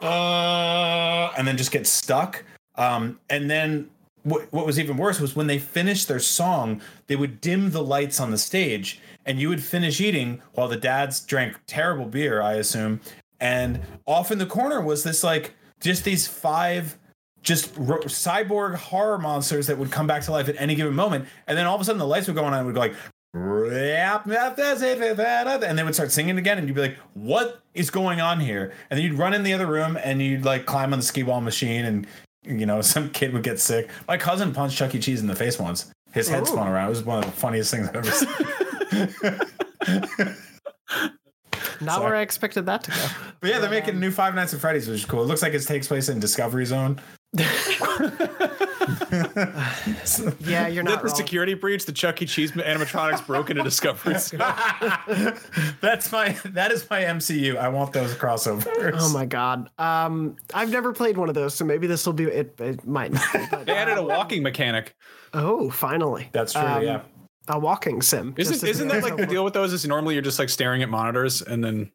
uh, and then just get stuck. Um, and then what, what was even worse was when they finished their song, they would dim the lights on the stage, and you would finish eating while the dads drank terrible beer, I assume. And off in the corner was this like just these five just ro- cyborg horror monsters that would come back to life at any given moment. And then all of a sudden the lights would go on and would go like, and they would start singing again, and you'd be like, "What is going on here?" And then you'd run in the other room, and you'd like climb on the skee ball machine, and you know some kid would get sick. My cousin punched Chuck E. Cheese in the face once. His head Ooh. spun around. It was one of the funniest things I've ever seen. Not Sorry. where I expected that to go. But yeah, they're making a new Five Nights at Freddy's, which is cool. It looks like it takes place in Discovery Zone. yeah, you're not. the security breach, the Chuck E. Cheese animatronics broke into Discovery. That's my that is my MCU. I want those crossovers. Oh my god. Um, I've never played one of those, so maybe this will be it. It might. Not be, but, they added a walking mechanic. Oh, finally. That's true. Um, yeah a walking sim. Isn't isn't that like the deal with those? Is normally you're just like staring at monitors and then.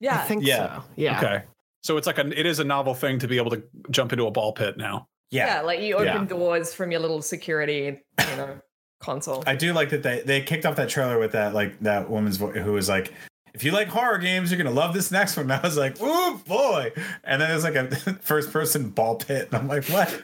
Yeah, I think yeah. so. Yeah. Okay. So it's like a it is a novel thing to be able to jump into a ball pit now. Yeah. Yeah, like you open yeah. doors from your little security, you know, console. I do like that they they kicked off that trailer with that like that woman's voice who was like, if you like horror games, you're gonna love this next one. And I was like, ooh boy! And then there's like a first person ball pit, and I'm like, what?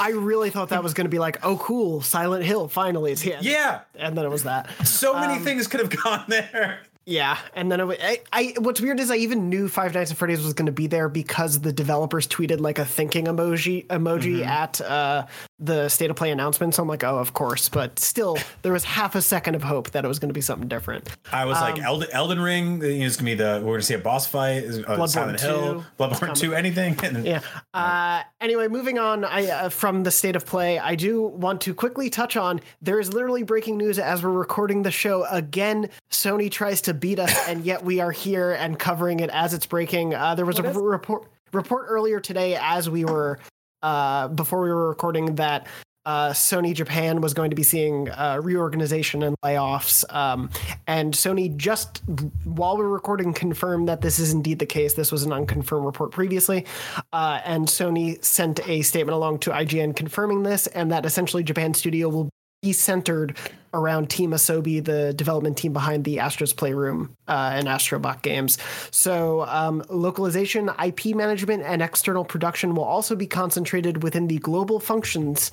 I really thought that was going to be like, oh, cool, Silent Hill, finally it's here. Yeah, and then it was that. So many um, things could have gone there. Yeah, and then it, I, I, what's weird is I even knew Five Nights at Freddy's was going to be there because the developers tweeted like a thinking emoji emoji mm-hmm. at uh, the state of play announcement. So I'm like, oh, of course. But still, there was half a second of hope that it was going to be something different. I was um, like, Elden, Elden Ring is going to be the we're going to see a boss fight. Uh, Bloodborne Silent 2, Hill, Bloodborne Two, anything. yeah. Uh, anyway, moving on. I uh, from the state of play, I do want to quickly touch on there is literally breaking news as we're recording the show again. Sony tries to beat us, and yet we are here and covering it as it's breaking. Uh, there was what a is- report report earlier today as we were uh, before we were recording that uh, Sony Japan was going to be seeing uh, reorganization and layoffs. Um, and Sony just while we are recording confirmed that this is indeed the case. This was an unconfirmed report previously. Uh, and Sony sent a statement along to IGN confirming this and that essentially Japan Studio will be centered around Team Asobi, the development team behind the Astro's Playroom uh, and Astrobot games. So, um, localization, IP management, and external production will also be concentrated within the global functions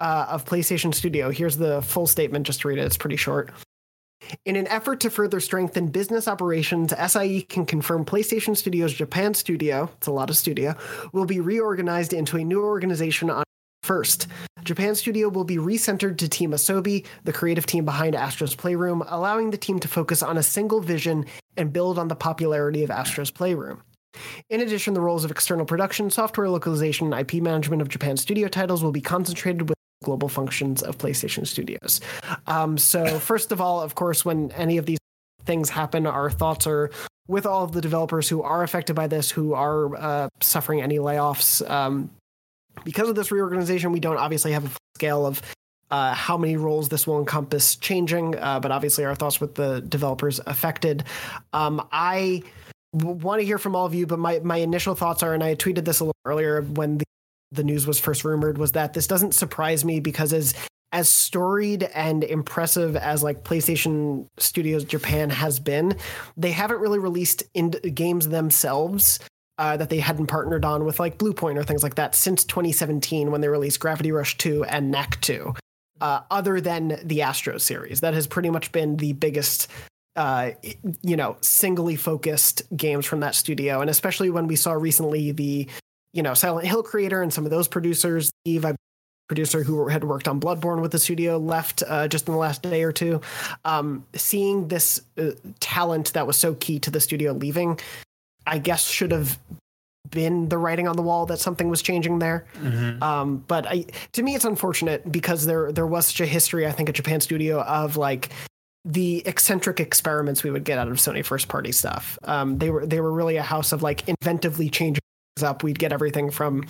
uh, of PlayStation Studio. Here's the full statement just read it, it's pretty short. In an effort to further strengthen business operations, SIE can confirm PlayStation Studios Japan Studio, it's a lot of studio, will be reorganized into a new organization on First, Japan Studio will be recentered to Team Asobi, the creative team behind Astro's Playroom, allowing the team to focus on a single vision and build on the popularity of Astro's Playroom. In addition, the roles of external production, software localization, and IP management of Japan Studio titles will be concentrated with global functions of PlayStation Studios. Um, so, first of all, of course, when any of these things happen, our thoughts are with all of the developers who are affected by this, who are uh, suffering any layoffs. Um, because of this reorganization, we don't obviously have a scale of uh, how many roles this will encompass changing, uh, but obviously our thoughts with the developers affected. Um, I w- want to hear from all of you, but my, my initial thoughts are, and I tweeted this a little earlier when the, the news was first rumored, was that this doesn't surprise me because as as storied and impressive as like PlayStation Studios Japan has been, they haven't really released in games themselves uh, that they hadn't partnered on with like Bluepoint or things like that since 2017 when they released Gravity Rush 2 and Knack 2. Uh, other than the Astro series, that has pretty much been the biggest, uh, you know, singly focused games from that studio, and especially when we saw recently the, you know, Silent Hill creator and some of those producers, Eve, producer who had worked on Bloodborne with the studio, left uh, just in the last day or two. Um, seeing this uh, talent that was so key to the studio leaving I guess should have been the writing on the wall that something was changing there. Mm-hmm. Um, but I, to me, it's unfortunate because there there was such a history, I think, at Japan Studio of like the eccentric experiments we would get out of Sony first party stuff. Um, they were they were really a house of like inventively changing up. We'd get everything from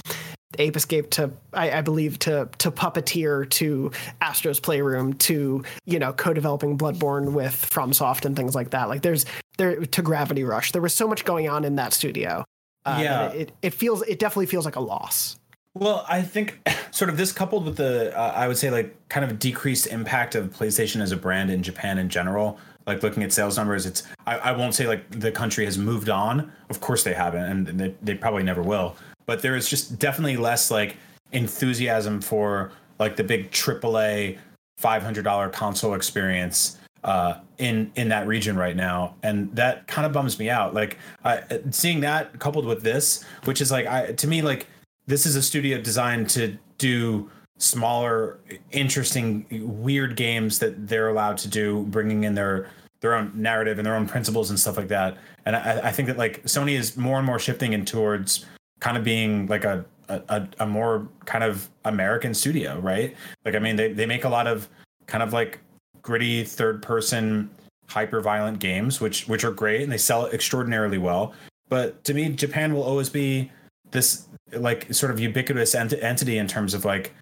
Ape Escape to I, I, believe to to Puppeteer to Astro's Playroom to you know co-developing Bloodborne with FromSoft and things like that. Like there's there to Gravity Rush. There was so much going on in that studio. Uh, yeah, it, it feels it definitely feels like a loss. Well, I think sort of this coupled with the uh, I would say like kind of decreased impact of PlayStation as a brand in Japan in general. Like looking at sales numbers, it's I, I won't say like the country has moved on. Of course they haven't, and they, they probably never will. But there is just definitely less like enthusiasm for like the big AAA five hundred dollar console experience uh, in in that region right now, and that kind of bums me out. Like I, seeing that coupled with this, which is like I, to me like this is a studio designed to do smaller, interesting, weird games that they're allowed to do, bringing in their their own narrative and their own principles and stuff like that. And I, I think that like Sony is more and more shifting in towards kind of being like a a, a more kind of American studio, right? Like I mean, they they make a lot of kind of like gritty third person hyper violent games which which are great and they sell extraordinarily well but to me japan will always be this like sort of ubiquitous ent- entity in terms of like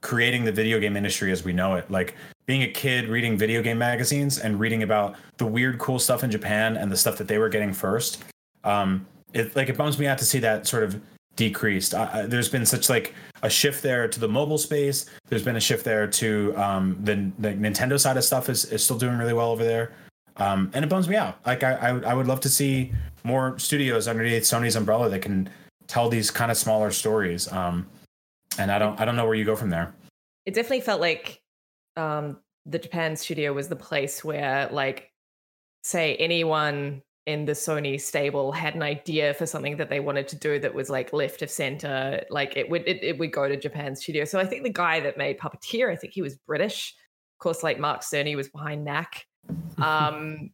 creating the video game industry as we know it like being a kid reading video game magazines and reading about the weird cool stuff in japan and the stuff that they were getting first um it like it bums me out to see that sort of decreased. Uh, there's been such like a shift there to the mobile space. There's been a shift there to um, the, the Nintendo side of stuff is, is still doing really well over there. Um, and it bums me out. Like I, I, I would love to see more studios underneath Sony's umbrella that can tell these kind of smaller stories. Um, and I don't I don't know where you go from there. It definitely felt like um, the Japan studio was the place where like say anyone in the Sony stable had an idea for something that they wanted to do that was like left of center, like it would it, it would go to Japan studio. So I think the guy that made Puppeteer, I think he was British. Of course, like Mark Cerny was behind Knack. Um,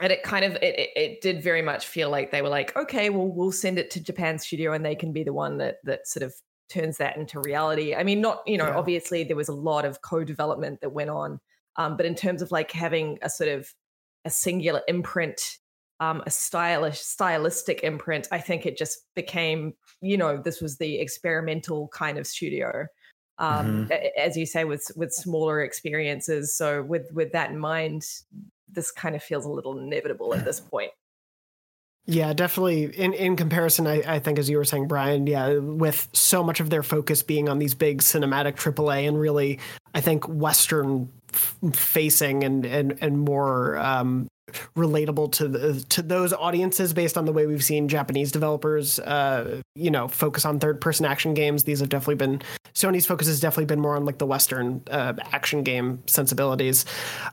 and it kind of it, it did very much feel like they were like, okay, well, we'll send it to Japan studio and they can be the one that that sort of turns that into reality. I mean, not you know, yeah. obviously there was a lot of co-development that went on, um, but in terms of like having a sort of a singular imprint um, a stylish stylistic imprint i think it just became you know this was the experimental kind of studio um, mm-hmm. as you say with with smaller experiences so with with that in mind this kind of feels a little inevitable at this point yeah, definitely. In in comparison, I, I think as you were saying, Brian, yeah, with so much of their focus being on these big cinematic AAA and really, I think Western facing and and and more um, relatable to the, to those audiences based on the way we've seen Japanese developers, uh, you know, focus on third person action games. These have definitely been Sony's focus has definitely been more on like the Western uh, action game sensibilities.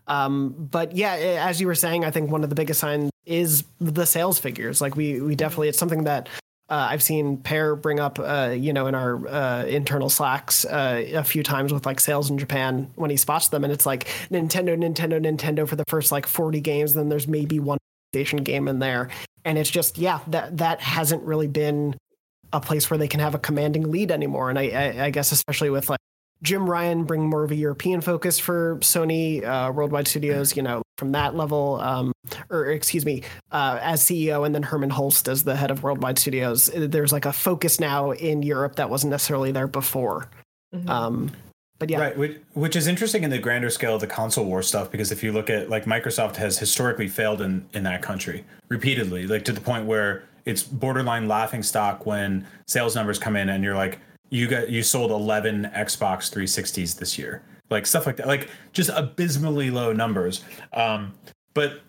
Um, but yeah, as you were saying, I think one of the biggest signs is the sales figures. Like we we definitely it's something that uh, I've seen Peer bring up, uh, you know, in our uh, internal slacks uh, a few times with like sales in Japan when he spots them, and it's like Nintendo, Nintendo, Nintendo for the first like 40 games. Then there's maybe one station game in there, and it's just yeah, that that hasn't really been a place where they can have a commanding lead anymore. And I, I, I guess especially with like Jim Ryan bring more of a European focus for Sony uh, Worldwide Studios, you know, from that level, um, or excuse me, uh, as CEO, and then Hermen Hulst as the head of Worldwide Studios. There's like a focus now in Europe that wasn't necessarily there before. Mm-hmm. Um, but yeah, right. Which, which is interesting in the grander scale of the console war stuff because if you look at like Microsoft has historically failed in in that country repeatedly, like to the point where it's borderline laughing stock when sales numbers come in and you're like you got you sold 11 Xbox 360s this year. Like stuff like that. Like just abysmally low numbers. Um but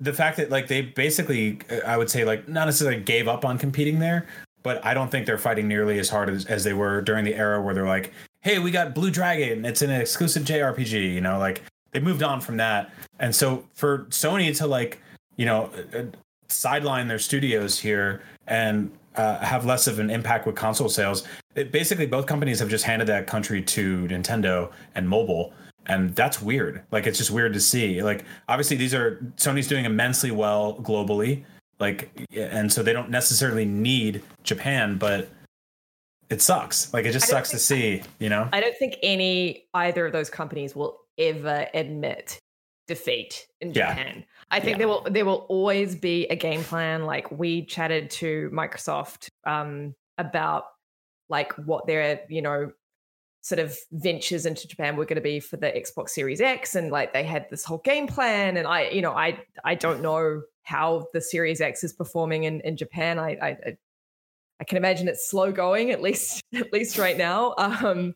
the fact that like they basically I would say like not necessarily gave up on competing there, but I don't think they're fighting nearly as hard as, as they were during the era where they're like, "Hey, we got Blue Dragon. It's an exclusive JRPG." You know, like they moved on from that. And so for Sony to like, you know, uh, sideline their studios here and uh, have less of an impact with console sales. It, basically, both companies have just handed that country to Nintendo and mobile, and that's weird. Like it's just weird to see. Like obviously, these are Sony's doing immensely well globally, like, and so they don't necessarily need Japan, but it sucks. Like it just sucks to see, you know. I don't think any either of those companies will ever admit defeat in Japan. Yeah. I think yeah. there will there will always be a game plan. Like we chatted to Microsoft um, about like what their you know sort of ventures into Japan were going to be for the Xbox Series X, and like they had this whole game plan. And I you know I I don't know how the Series X is performing in in Japan. I I, I can imagine it's slow going at least at least right now. Um,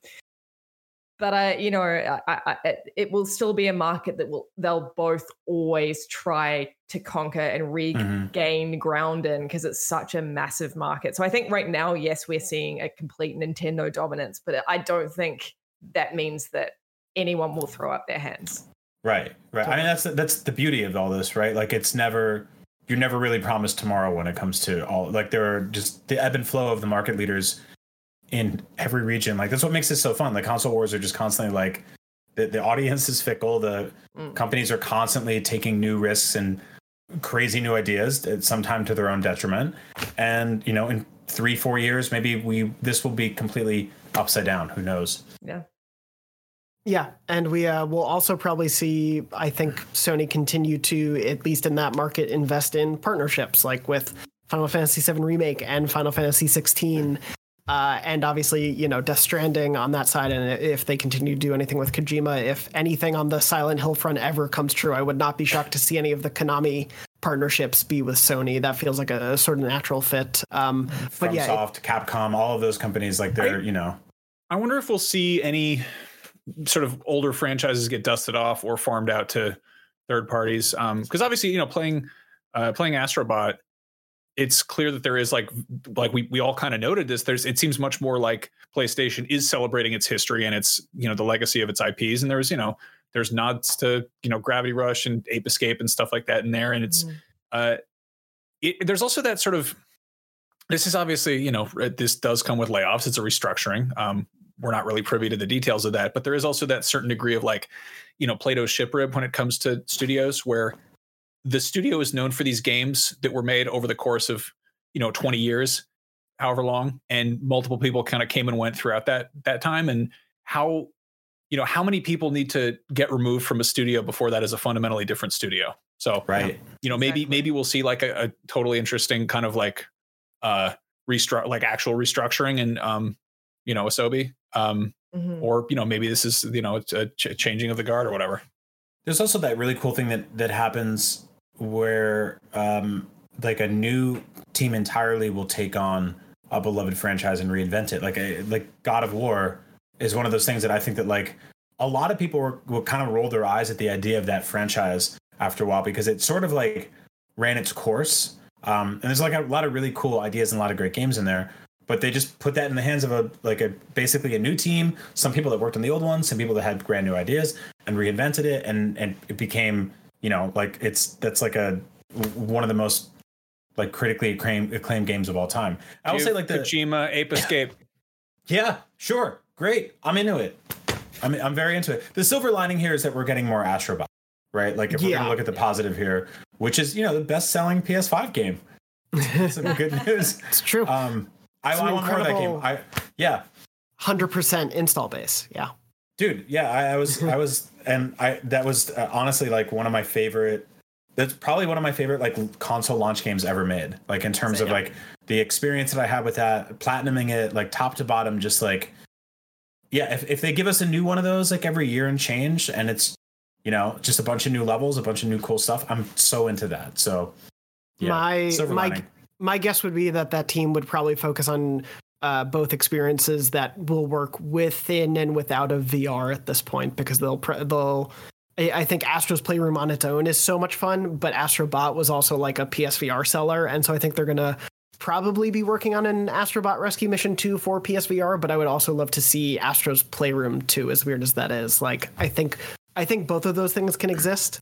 but I, you know, I, I, it will still be a market that will they'll both always try to conquer and mm-hmm. regain mm-hmm. ground in because it's such a massive market. So I think right now, yes, we're seeing a complete Nintendo dominance, but I don't think that means that anyone will throw up their hands. Right, right. I mean, that's that's the beauty of all this, right? Like, it's never you're never really promised tomorrow when it comes to all. Like, there are just the ebb and flow of the market leaders in every region. Like that's what makes it so fun. The console wars are just constantly like the, the audience is fickle. The mm. companies are constantly taking new risks and crazy new ideas, sometimes to their own detriment. And you know, in three, four years, maybe we this will be completely upside down. Who knows? Yeah. Yeah, and we uh, will also probably see, I think, Sony continue to, at least in that market, invest in partnerships like with Final Fantasy VII Remake and Final Fantasy 16 uh, and obviously, you know, Death Stranding on that side. And if they continue to do anything with Kojima, if anything on the Silent Hill front ever comes true, I would not be shocked to see any of the Konami partnerships be with Sony. That feels like a, a sort of natural fit. Um, but yeah, Soft, it, Capcom, all of those companies, like they're, I, you know. I wonder if we'll see any sort of older franchises get dusted off or farmed out to third parties. Because um, obviously, you know, playing uh, playing Astrobot it's clear that there is like like we we all kind of noted this there's it seems much more like PlayStation is celebrating its history and its you know the legacy of its IPs and there's you know there's nods to you know Gravity Rush and Ape Escape and stuff like that in there and it's mm. uh it, there's also that sort of this is obviously you know this does come with layoffs it's a restructuring um we're not really privy to the details of that but there is also that certain degree of like you know Plato's ship rib when it comes to studios where the studio is known for these games that were made over the course of you know 20 years however long and multiple people kind of came and went throughout that that time and how you know how many people need to get removed from a studio before that is a fundamentally different studio so right you know maybe exactly. maybe we'll see like a, a, totally interesting kind of like uh restruct like actual restructuring and um you know asobi um mm-hmm. or you know maybe this is you know a ch- changing of the guard or whatever there's also that really cool thing that that happens where um, like a new team entirely will take on a beloved franchise and reinvent it. Like a, like God of War is one of those things that I think that like a lot of people were, will kind of roll their eyes at the idea of that franchise after a while because it sort of like ran its course. Um, and there's like a lot of really cool ideas and a lot of great games in there. But they just put that in the hands of a like a basically a new team. Some people that worked on the old ones, some people that had brand new ideas, and reinvented it, and and it became you know, like it's that's like a one of the most like critically acclaimed, acclaimed games of all time. I would say like the Kojima Ape Escape. yeah, sure, great. I'm into it. I'm I'm very into it. The silver lining here is that we're getting more Astrobot, right? Like if we're gonna look at the positive here, which is you know the best selling PS5 game. Some good news. It's true. Um, I, I want more of that game. I yeah, hundred percent install base. Yeah dude yeah I, I, was i was and i that was uh, honestly like one of my favorite that's probably one of my favorite like console launch games ever made. Like in terms of like the experience that i had with that platinuming it like top to bottom just like yeah if, if they give us a new one of those like every year and change and it's you know just a bunch of new levels a bunch of new cool stuff i'm so into that. So yeah, my my my guess would be that that team would probably focus on uh, both experiences that will work within and without of VR at this point because they'll pre- they'll I think Astro's Playroom on its own is so much fun, but Astrobot was also like a PSVR seller, and so I think they're gonna probably be working on an Astrobot Rescue Mission 2 for PSVR, but I would also love to see Astro's Playroom 2, as weird as that is. Like I think I think both of those things can exist.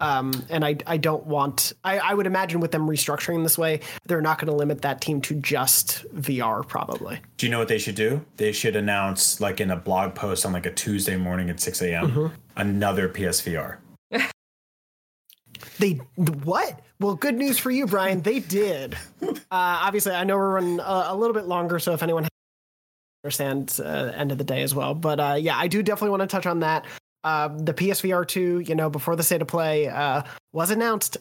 Um, and I, I don't want, I, I would imagine with them restructuring this way, they're not going to limit that team to just VR, probably. Do you know what they should do? They should announce, like in a blog post on like a Tuesday morning at 6 a.m., mm-hmm. another PSVR. they, what? Well, good news for you, Brian. They did. Uh, obviously, I know we're running a, a, little bit longer, so if anyone understands uh, end of the day as well. But uh, yeah, I do definitely want to touch on that. Uh, the PSVR 2, you know, before the state of play uh, was announced.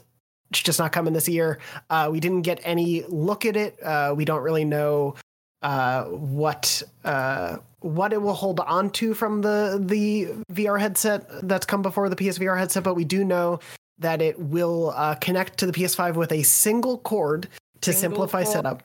It's just not coming this year. Uh, we didn't get any look at it. Uh, we don't really know uh, what uh, what it will hold on to from the the VR headset that's come before the PSVR headset, but we do know that it will connect to the PS5 with a single cord to single simplify cord. setup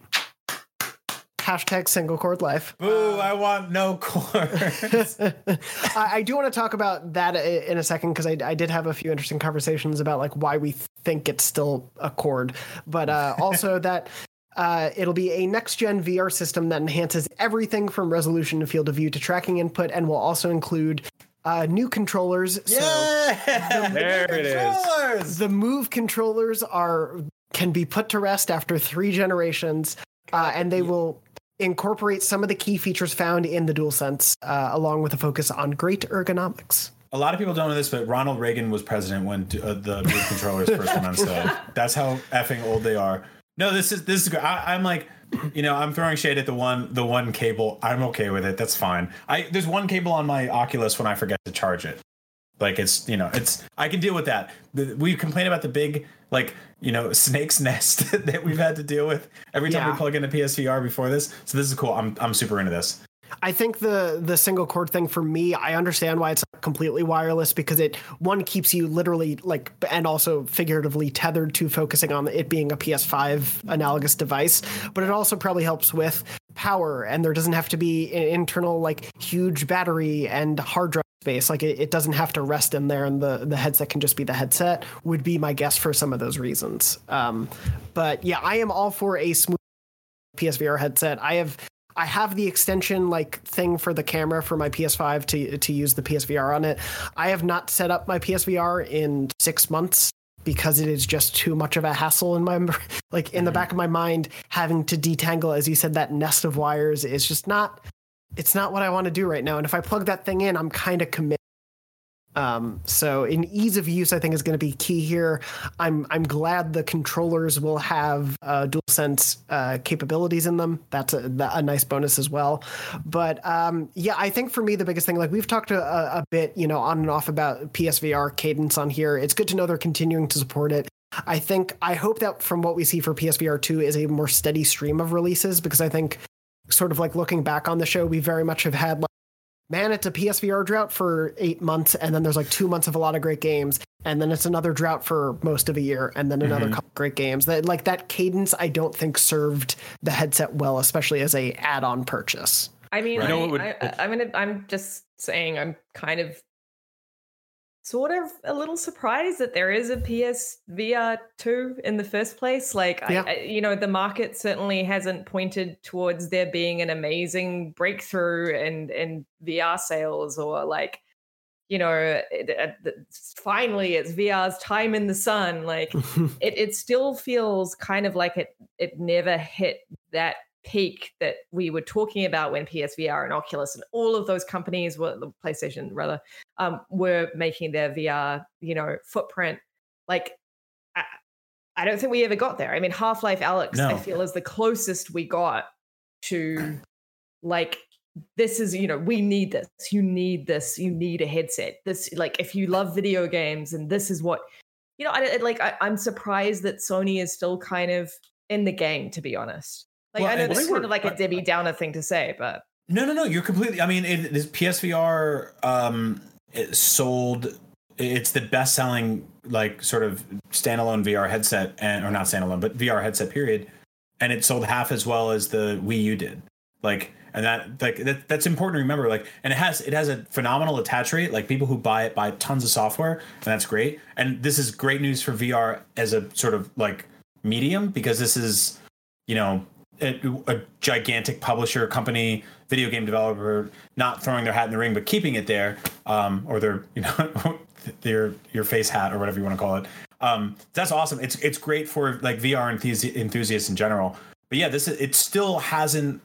hashtag single cord life. Boo, um, I want no cords. I, I, do want to talk about that in a second because I, I, did have a few interesting conversations about like why we think it's still a cord, but uh, also that uh, it'll be a next gen VR system that enhances everything from resolution to field of view to tracking input and will also include uh, new controllers. Yeah, so the, there it is. The move controllers are can be put to rest after three generations, uh, and they will incorporate some of the key features found in the DualSense, uh, along with a focus on great ergonomics. A lot of people don't know this, but Ronald Reagan was president when uh, the Move controllers first went on sale. That's how effing old they are. No, this is this is good. I, I'm like, you know, I'm throwing shade at the one the one cable. I'm okay with it. That's fine. I there's one cable on my Oculus when I forget to charge it. Like it's you know it's I can deal with that. We complain about the big like you know snake's nest that we've had to deal with every time yeah. we plug in a PSVR before this. So this is cool. I'm I'm super into this. I think the the single cord thing for me, I understand why it's not completely wireless because it one keeps you literally like and also figuratively tethered to focusing on it being a PS5 analogous device, but it also probably helps with power and there doesn't have to be an internal like huge battery and hard drive space. Like it, it doesn't have to rest in there, and the the headset can just be the headset. Would be my guess for some of those reasons. Um, but yeah, I am all for a smooth PSVR headset. I have I have the extension like thing for the camera for my PS5 to to use the PSVR on it. I have not set up my PSVR in six months because it is just too much of a hassle in my like in the mm-hmm. back of my mind having to detangle as you said that nest of wires is just not it's not what I want to do right now and if I plug that thing in I'm kind of committed um, so in ease of use, I think is going to be key here. I'm I'm glad the controllers will have uh, DualSense uh, capabilities in them. That's a, a, nice bonus as well. But um, yeah, I think for me the biggest thing, like we've talked a, a bit, you know, on and off about PSVR cadence on here. It's good to know they're continuing to support it. I think I hope that from what we see for PSVR 2 is a more steady stream of releases because I think sort of like looking back on the show, we very much have had like man, it's a PSVR drought for eight months, and then there's like two months of a lot of great games, and then it's another drought for most of a year, and then another mm-hmm. couple great games. That like that cadence, I don't think served the headset well, especially as a add-on purchase. I mean, right. I, would, I, I, I'm gonna, I'm just saying, I'm kind of sort of a little surprised that there is a PSVR 2 in the first place. Like, yeah. I, I, you know, the market certainly hasn't pointed towards there being an amazing breakthrough and and VR sales or like, you know, it, it, finally it's VR's time in the sun. Like, it, it still feels kind of like it it never hit that peak that we were talking about when PSVR and Oculus and all of those companies were the PlayStation rather um, were making their VR you know footprint. Like I, I don't think we ever got there. I mean Half Life Alyx, no. I feel is the closest we got to like this is you know we need this. You need this. You need a headset. This like if you love video games and this is what you know I, like I, i'm surprised that sony is still kind of in the game to be honest like well, I know this is kind of like a Debbie Downer thing to say, but no, no, no. You're completely. I mean, it is PSVR um, it sold. It's the best-selling like sort of standalone VR headset, and or not standalone, but VR headset. Period. And it sold half as well as the Wii U did. Like, and that like that, that's important to remember. Like, and it has it has a phenomenal attach rate. Like, people who buy it buy tons of software, and that's great. And this is great news for VR as a sort of like medium because this is you know a, a, gigantic publisher company video game developer not throwing their hat in the ring but keeping it there um, or their you know their your face hat or whatever you want to call it. Um, that's awesome. It's it's great for like vr enthusiasts in general. But yeah this is it still hasn't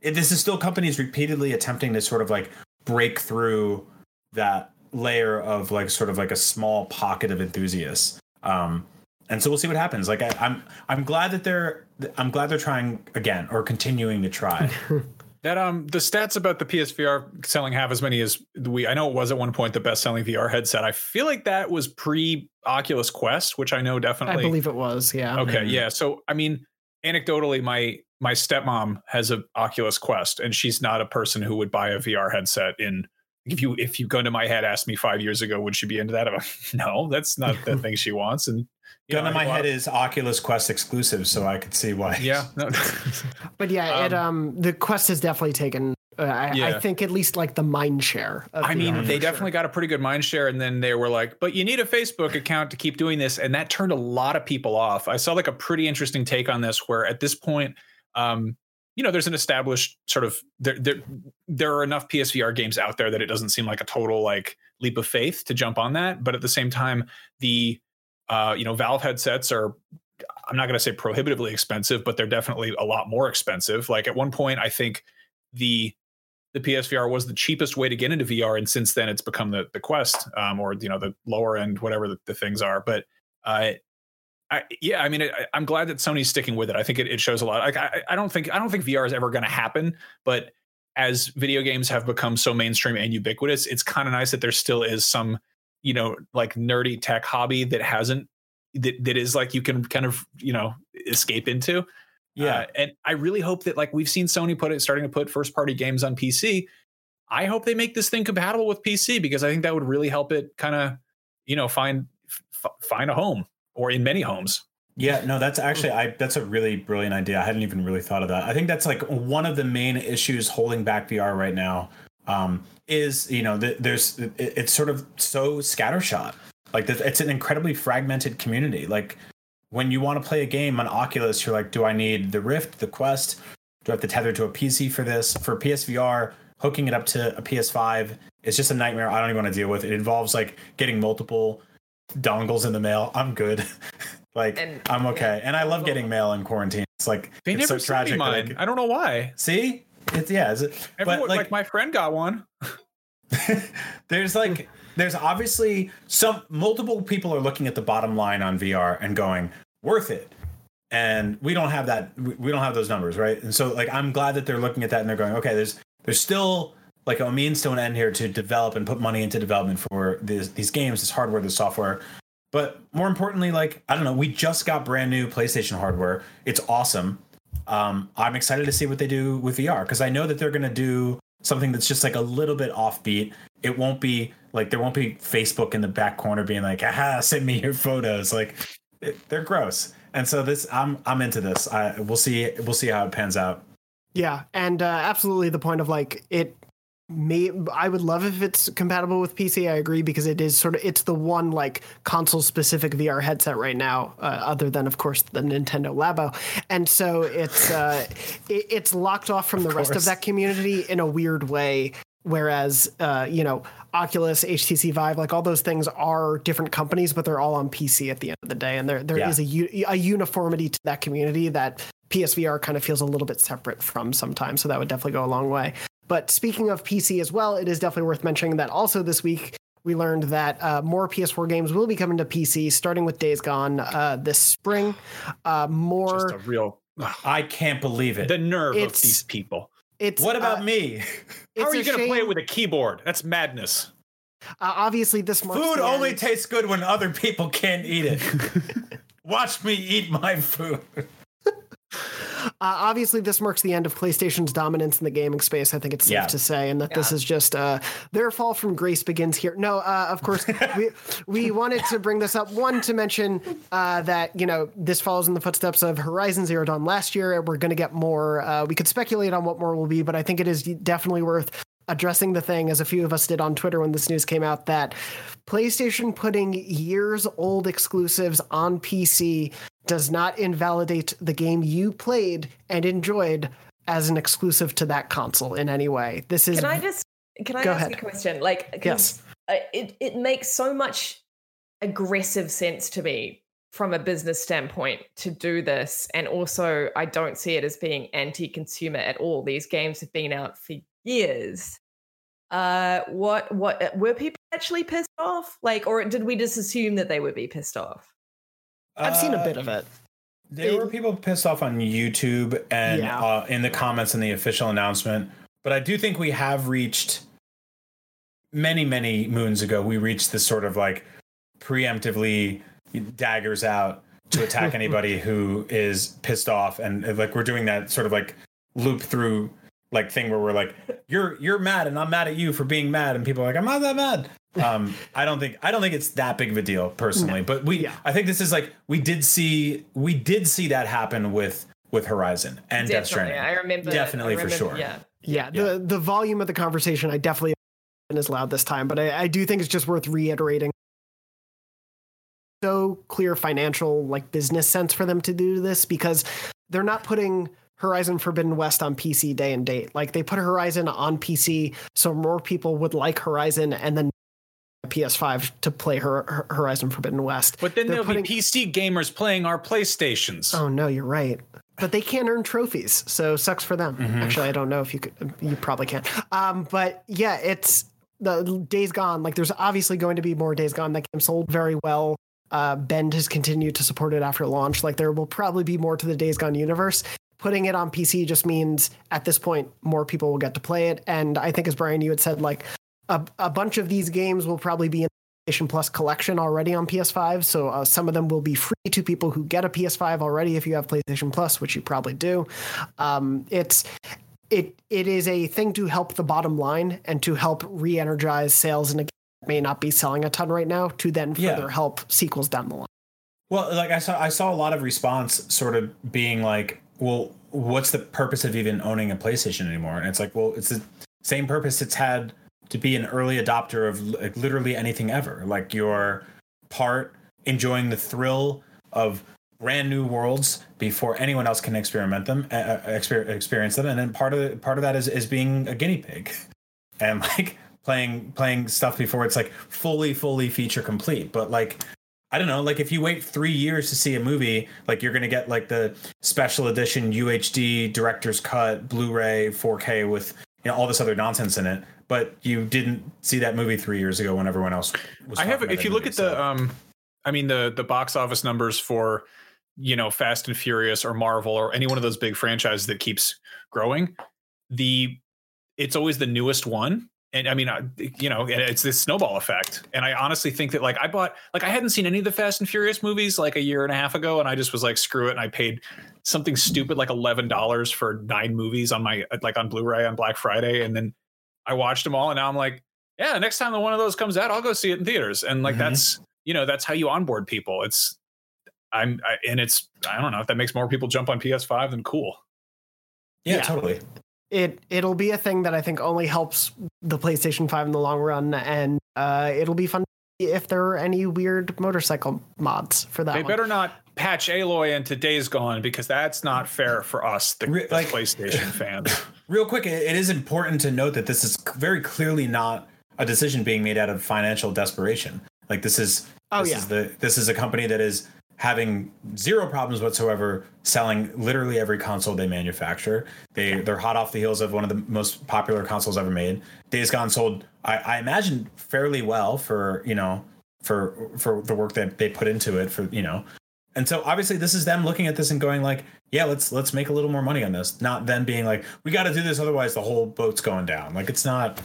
it, this is still companies repeatedly attempting to sort of like break through that layer of like sort of like a small pocket of enthusiasts. Um, and so we'll see what happens. Like I, am I'm, I'm glad that they're I'm glad they're trying again or continuing to try. that um the stats about the PSVR selling half as many as we I know it was at one point the best selling VR headset. I feel like that was pre Oculus Quest, which I know definitely. I believe it was. Yeah. Okay. Mm-hmm. Yeah. So I mean, anecdotally, my my stepmom has a Oculus Quest, and she's not a person who would buy a VR headset in if you if you go to my head ask me five years ago would she be into that I'm like, no that's not the thing she wants and gun in my head of, is oculus quest exclusive so i could see why yeah no. but yeah um, it um the quest has definitely taken uh, I, yeah. I, think at least like the mind share. I mean, they definitely got a pretty good mind share, and then they were like, "But you need a Facebook account to keep doing this," and that turned a lot of people off. I saw like a pretty interesting take on this, where at this point, um, you know, there's an established sort of there, there there are enough PSVR games out there that it doesn't seem like a total like leap of faith to jump on that. But at the same time, the uh, you know, Valve headsets are I'm not going to say prohibitively expensive, but they're definitely a lot more expensive. Like at one point, I think the the PSVR was the cheapest way to get into VR, and since then it's become the the Quest, um, or you know the lower end, whatever the, the things are. But uh, I, yeah, I mean, I, am glad that Sony's sticking with it. I think it, it shows a lot. Like, I, I don't think I don't think VR is ever going to happen, but as video games have become so mainstream and ubiquitous, it's kind of nice that there still is some, you know, like nerdy tech hobby that hasn't that that is like you can kind of you know escape into. Yeah, uh, and I really hope that like we've seen Sony put it starting to put first party games on PC. I hope they make this thing compatible with PC because I think that would really help it kind of you know find f- find a home or in many homes. Yeah, no, that's actually I that's a really brilliant idea. I hadn't even really thought of that. I think that's like one of the main issues holding back VR right now um, is you know th- there's it, it's sort of so scattershot. Like it's an incredibly fragmented community. Like when you want to play a game on Oculus, you're like, do I need the Rift, the Quest? Do I have to tether to a PC for this? For PSVR, hooking it up to a PS5 is just a nightmare. I don't even want to deal with. It involves like getting multiple dongles in the mail. I'm good. like and, I'm okay, yeah. and I love getting mail in quarantine. It's like they it's never so tragic. Mine. I, I don't know why. See, it's yeah. It's, Everyone, but like, like my friend got one. there's like there's obviously some multiple people are looking at the bottom line on VR and going worth it. And we don't have that we don't have those numbers, right? And so like I'm glad that they're looking at that and they're going, okay, there's there's still like a means to an end here to develop and put money into development for these these games, this hardware, this software. But more importantly, like I don't know, we just got brand new PlayStation hardware. It's awesome. Um, I'm excited to see what they do with VR because I know that they're going to do something that's just like a little bit offbeat. It won't be like there won't be Facebook in the back corner being like, "Aha, send me your photos." Like it, they're gross. And so this, I'm I'm into this. I we'll see we'll see how it pans out. Yeah, and uh, absolutely the point of like it may I would love if it's compatible with PC. I agree because it is sort of it's the one like console specific VR headset right now, uh, other than of course the Nintendo Labo, and so it's uh, it, it's locked off from the of rest of that community in a weird way. Whereas uh, you know Oculus, HTC Vive, like all those things are different companies, but they're all on PC at the end of the day, and there there yeah. is a a uniformity to that community that PSVR kind of feels a little bit separate from sometimes. So that would definitely go a long way. But speaking of PC as well, it is definitely worth mentioning that also this week we learned that uh, more PS4 games will be coming to PC, starting with Days Gone uh, this spring. Uh, more just a real. I can't believe it. The nerve of these people. It's what about uh, me? How are you going to play it with a keyboard? That's madness. Uh, obviously, this month. food only end. tastes good when other people can't eat it. Watch me eat my food. Uh, obviously, this marks the end of PlayStation's dominance in the gaming space. I think it's safe yeah. to say, and that yeah. this is just uh, their fall from grace begins here. No, uh, of course, we we wanted to bring this up. One to mention uh, that you know this follows in the footsteps of Horizon Zero Dawn last year. We're going to get more. Uh, we could speculate on what more will be, but I think it is definitely worth addressing the thing, as a few of us did on Twitter when this news came out, that PlayStation putting years old exclusives on PC does not invalidate the game you played and enjoyed as an exclusive to that console in any way. This is. Can I just can I ask ahead. a question? Like, yes, uh, it it makes so much aggressive sense to me from a business standpoint to do this, and also I don't see it as being anti-consumer at all. These games have been out for years. Uh, what what were people actually pissed off? Like, or did we just assume that they would be pissed off? I've seen a bit of it. There it, were people pissed off on YouTube and yeah. uh, in the comments in the official announcement, but I do think we have reached many, many moons ago. We reached this sort of like preemptively daggers out to attack anybody who is pissed off, and like we're doing that sort of like loop through like thing where we're like, you're you're mad and I'm mad at you for being mad, and people are like, I'm not that mad um, I don't think I don't think it's that big of a deal personally, no. but we yeah. I think this is like we did see we did see that happen with with Horizon and definitely. Death Stranding. I remember definitely I remember, for sure. Yeah. yeah, yeah. The the volume of the conversation I definitely been as loud this time, but I, I do think it's just worth reiterating. So clear financial like business sense for them to do this because they're not putting Horizon Forbidden West on PC day and date. Like they put Horizon on PC so more people would like Horizon and then PS5 to play her, Horizon Forbidden West. But then They're there'll putting... be PC gamers playing our PlayStations. Oh no, you're right. But they can't earn trophies, so sucks for them. Mm-hmm. Actually, I don't know if you could. You probably can. Um, but yeah, it's the Days Gone. Like, there's obviously going to be more Days Gone. That game sold very well. Uh, Bend has continued to support it after launch. Like, there will probably be more to the Days Gone universe. Putting it on PC just means at this point more people will get to play it. And I think, as Brian, you had said, like a, a bunch of these games will probably be in the PlayStation Plus collection already on PS5. So uh, some of them will be free to people who get a PS5 already if you have PlayStation Plus, which you probably do. Um, it's it it is a thing to help the bottom line and to help re-energize sales in a game that may not be selling a ton right now to then further yeah. help sequels down the line. Well, like I saw I saw a lot of response sort of being like, well, what's the purpose of even owning a PlayStation anymore? And it's like, well, it's the same purpose it's had to be an early adopter of like, literally anything ever. Like you're part enjoying the thrill of brand new worlds before anyone else can experiment them, uh, experience them, and then part of the, part of that is is being a guinea pig, and like playing playing stuff before it's like fully fully feature complete. But like I don't know, like if you wait three years to see a movie, like you're gonna get like the special edition UHD director's cut, Blu-ray, 4K with you know all this other nonsense in it. But you didn't see that movie three years ago when everyone else was. I have. If you look at so. the, um, I mean the the box office numbers for, you know, Fast and Furious or Marvel or any one of those big franchises that keeps growing, the it's always the newest one and I mean, you know, it's this snowball effect. And I honestly think that like I bought like I hadn't seen any of the Fast and Furious movies like a year and a half ago, and I just was like, screw it, and I paid something stupid like eleven dollars for nine movies on my like on Blu-ray on Black Friday, and then I watched them all, and now I'm like, yeah, next time one of those comes out, I'll go see it in theaters, and like mm-hmm. that's you know that's how you onboard people. It's I'm I, and it's I don't know if that makes more people jump on PS5 than cool. Yeah, yeah. totally it it'll be a thing that I think only helps the PlayStation 5 in the long run, and uh, it'll be fun if there are any weird motorcycle mods for that. They one. better not patch Aloy into Days Gone because that's not fair for us, the, Re- like, PlayStation fans. Real quick, it is important to note that this is very clearly not a decision being made out of financial desperation. Like this is oh this yeah. is the this is a company that is having zero problems whatsoever selling literally every console they manufacture. They they're hot off the heels of one of the most popular consoles ever made. Days Gone sold, I, I imagine, fairly well for you know for for the work that they put into it for you know. And so obviously this is them looking at this and going like, yeah, let's let's make a little more money on this. Not them being like, we got to do this otherwise the whole boat's going down. Like it's not.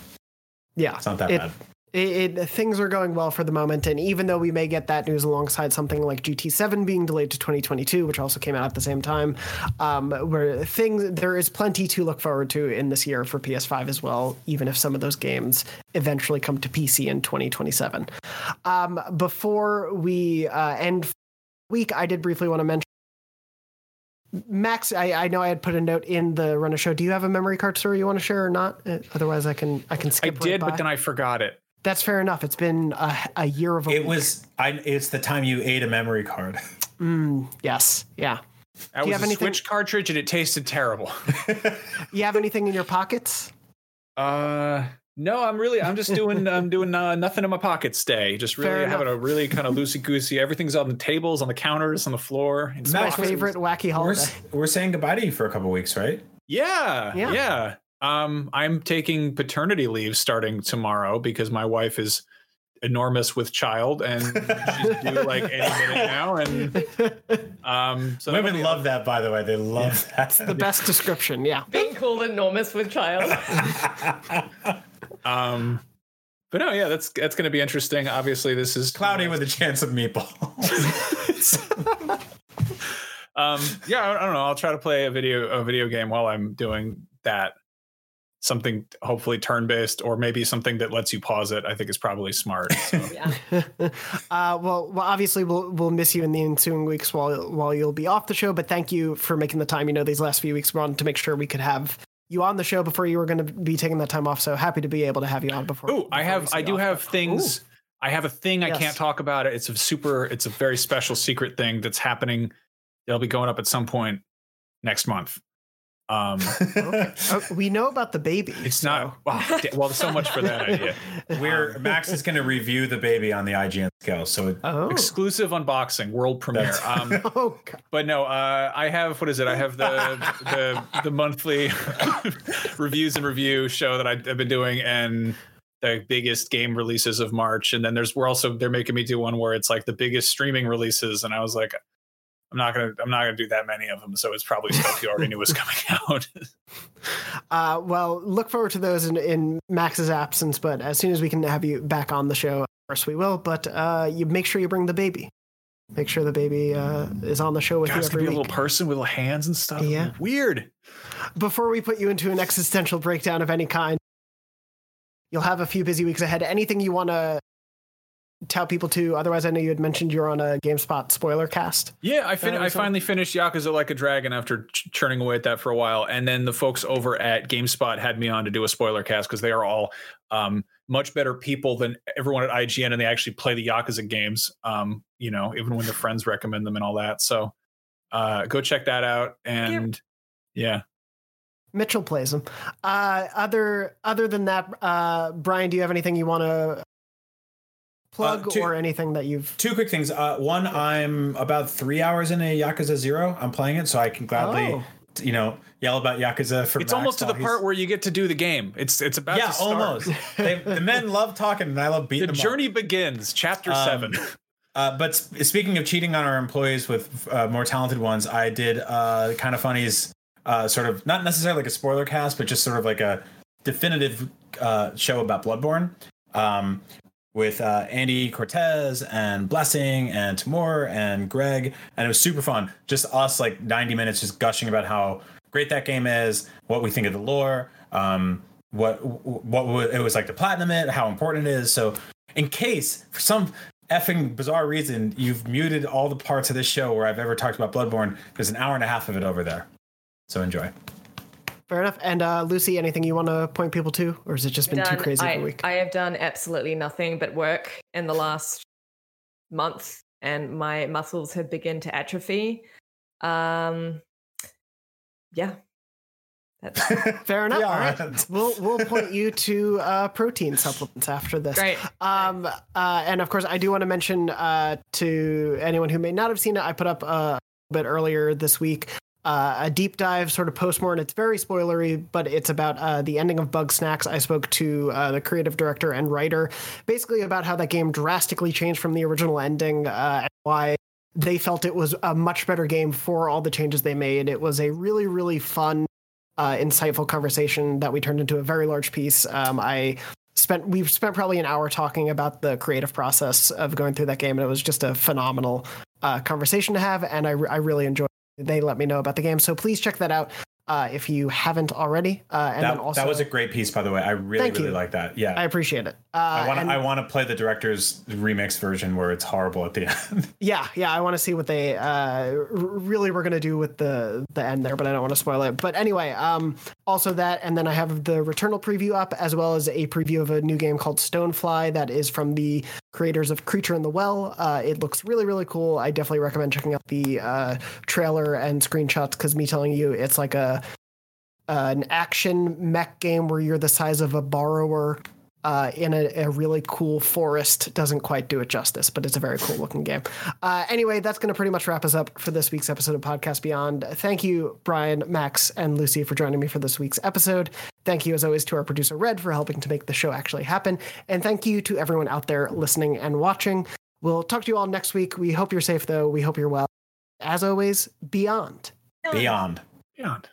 Yeah, it's not that it, bad it, it, things are going well for the moment, and even though we may get that news alongside something like GT7 being delayed to 2022, which also came out at the same time, um, where things there is plenty to look forward to in this year for PS5 as well, even if some of those games eventually come to PC in 2027. Um, before we uh, end week, I did briefly want to mention. Max, I, I, know I had put a note in the run of show. Do you have a memory card story you want to share or not? Uh, otherwise, I can I can skip. I did, right but then I forgot it. That's fair enough. It's been a, a year of a It week. was I it's the time you ate a memory card. Mm, yes. Yeah. That Do was you have a anything? Switch cartridge and it tasted terrible. you have anything in your pockets? Uh no, I'm really I'm just doing I'm doing uh, nothing in my pockets today. Just really having a really kind of loosey goosey. Everything's on the tables, on the counters, on the floor. It's my favorite wacky holiday. We're, we're saying goodbye to you for a couple weeks, right? Yeah, yeah, yeah. Um, I'm taking paternity leave starting tomorrow because my wife is enormous with child and she's due like any minute now. And um, so women love that, by the way. They love yeah. that. It's the best description. Yeah, being called enormous with child. um, but no, yeah, that's that's going to be interesting. Obviously, this is cloudy with a chance of meatballs. um, yeah, I, I don't know. I'll try to play a video a video game while I'm doing that something hopefully turn based or maybe something that lets you pause it i think is probably smart so. yeah uh, well well obviously we'll we'll miss you in the ensuing weeks while while you'll be off the show but thank you for making the time you know these last few weeks we wanted to make sure we could have you on the show before you were going to be taking that time off so happy to be able to have you on before oh i have i do off. have things Ooh. i have a thing yes. i can't talk about it it's a super it's a very special secret thing that's happening it'll be going up at some point next month um, okay. oh, we know about the baby. It's so. not well, well. So much for that idea. Where Max is going to review the baby on the IGN scale. So oh. exclusive unboxing, world premiere. Um, oh, but no, uh, I have what is it? I have the the the monthly reviews and review show that I've been doing, and the biggest game releases of March. And then there's we're also they're making me do one where it's like the biggest streaming releases, and I was like, I'm not gonna I'm not gonna do that many of them, so it's probably stuff you already knew was coming out. uh, well, look forward to those in, in Max's absence, but as soon as we can have you back on the show, of course we will. But uh, you make sure you bring the baby. Make sure the baby uh, is on the show with God, you every be week. a little person with little hands and stuff. Yeah, weird. Before we put you into an existential breakdown of any kind, you'll have a few busy weeks ahead. Anything you want to tell people to? Otherwise, I know you had mentioned you're on a GameSpot spoiler cast. Yeah, I fin- I finally finished Yakuza Like a Dragon after ch- churning away at that for a while, and then the folks over at GameSpot had me on to do a spoiler cast because they are all um, much better people than everyone at IGN, and they actually play the Yakuza games. Um, you know, even when their friends recommend them and all that. So, uh, go check that out. And yeah. Mitchell plays them. Uh, other other than that, uh, Brian, do you have anything you want to plug uh, two, or anything that you've? Two quick things. Uh, one, I'm about three hours in a Yakuza Zero. I'm playing it, so I can gladly. Oh. You know, yell about Yakuza for. It's almost to the part where you get to do the game. It's it's about yeah, almost. they, the men love talking, and I love beating. The journey up. begins, chapter um, seven. Uh, but sp- speaking of cheating on our employees with uh, more talented ones, I did uh, Kinda Funny's, uh, sort of not necessarily like a spoiler cast, but just sort of like a definitive uh, show about Bloodborne. Um, with uh, Andy Cortez and Blessing and Timur and Greg, and it was super fun. Just us like 90 minutes just gushing about how great that game is, what we think of the lore, um, what what it was like to platinum it, how important it is. So, in case for some effing bizarre reason you've muted all the parts of this show where I've ever talked about Bloodborne, there's an hour and a half of it over there. So enjoy. Fair enough. And uh, Lucy, anything you want to point people to, or has it just been done, too crazy I, of a week? I have done absolutely nothing but work in the last month, and my muscles have begun to atrophy. Um, yeah. Fair enough. All right. We'll we'll point you to uh, protein supplements after this. Great. Um, uh, and of course, I do want to mention uh, to anyone who may not have seen it, I put up uh, a bit earlier this week uh, a deep dive sort of postmortem. It's very spoilery, but it's about uh, the ending of Bugsnax. I spoke to uh, the creative director and writer, basically about how that game drastically changed from the original ending uh, and why they felt it was a much better game for all the changes they made. It was a really, really fun, uh, insightful conversation that we turned into a very large piece. Um, I spent we've spent probably an hour talking about the creative process of going through that game, and it was just a phenomenal uh, conversation to have, and I, I really enjoyed they let me know about the game. So please check that out uh, if you haven't already. Uh, and that, also, that was a great piece, by the way. I really, really like that. Yeah, I appreciate it. Uh, I want I want to play the director's remix version where it's horrible at the end. yeah, yeah, I want to see what they uh, really were going to do with the the end there, but I don't want to spoil it. But anyway, um, also that, and then I have the Returnal preview up as well as a preview of a new game called Stonefly that is from the creators of Creature in the Well. Uh, it looks really, really cool. I definitely recommend checking out the uh, trailer and screenshots because me telling you it's like a uh, an action mech game where you're the size of a borrower uh, in a, a, really cool forest doesn't quite do it justice, but it's a very cool looking game. Uh, anyway, that's going to pretty much wrap us up for this week's episode of Podcast Beyond. Thank you, Brian, Max, and Lucy for joining me for this week's episode. Thank you, as always, to our producer, Red, for helping to make the show actually happen. And thank you to everyone out there listening and watching. We'll talk to you all next week. We hope you're safe, though. We hope you're well. As always, beyond. Beyond. Beyond.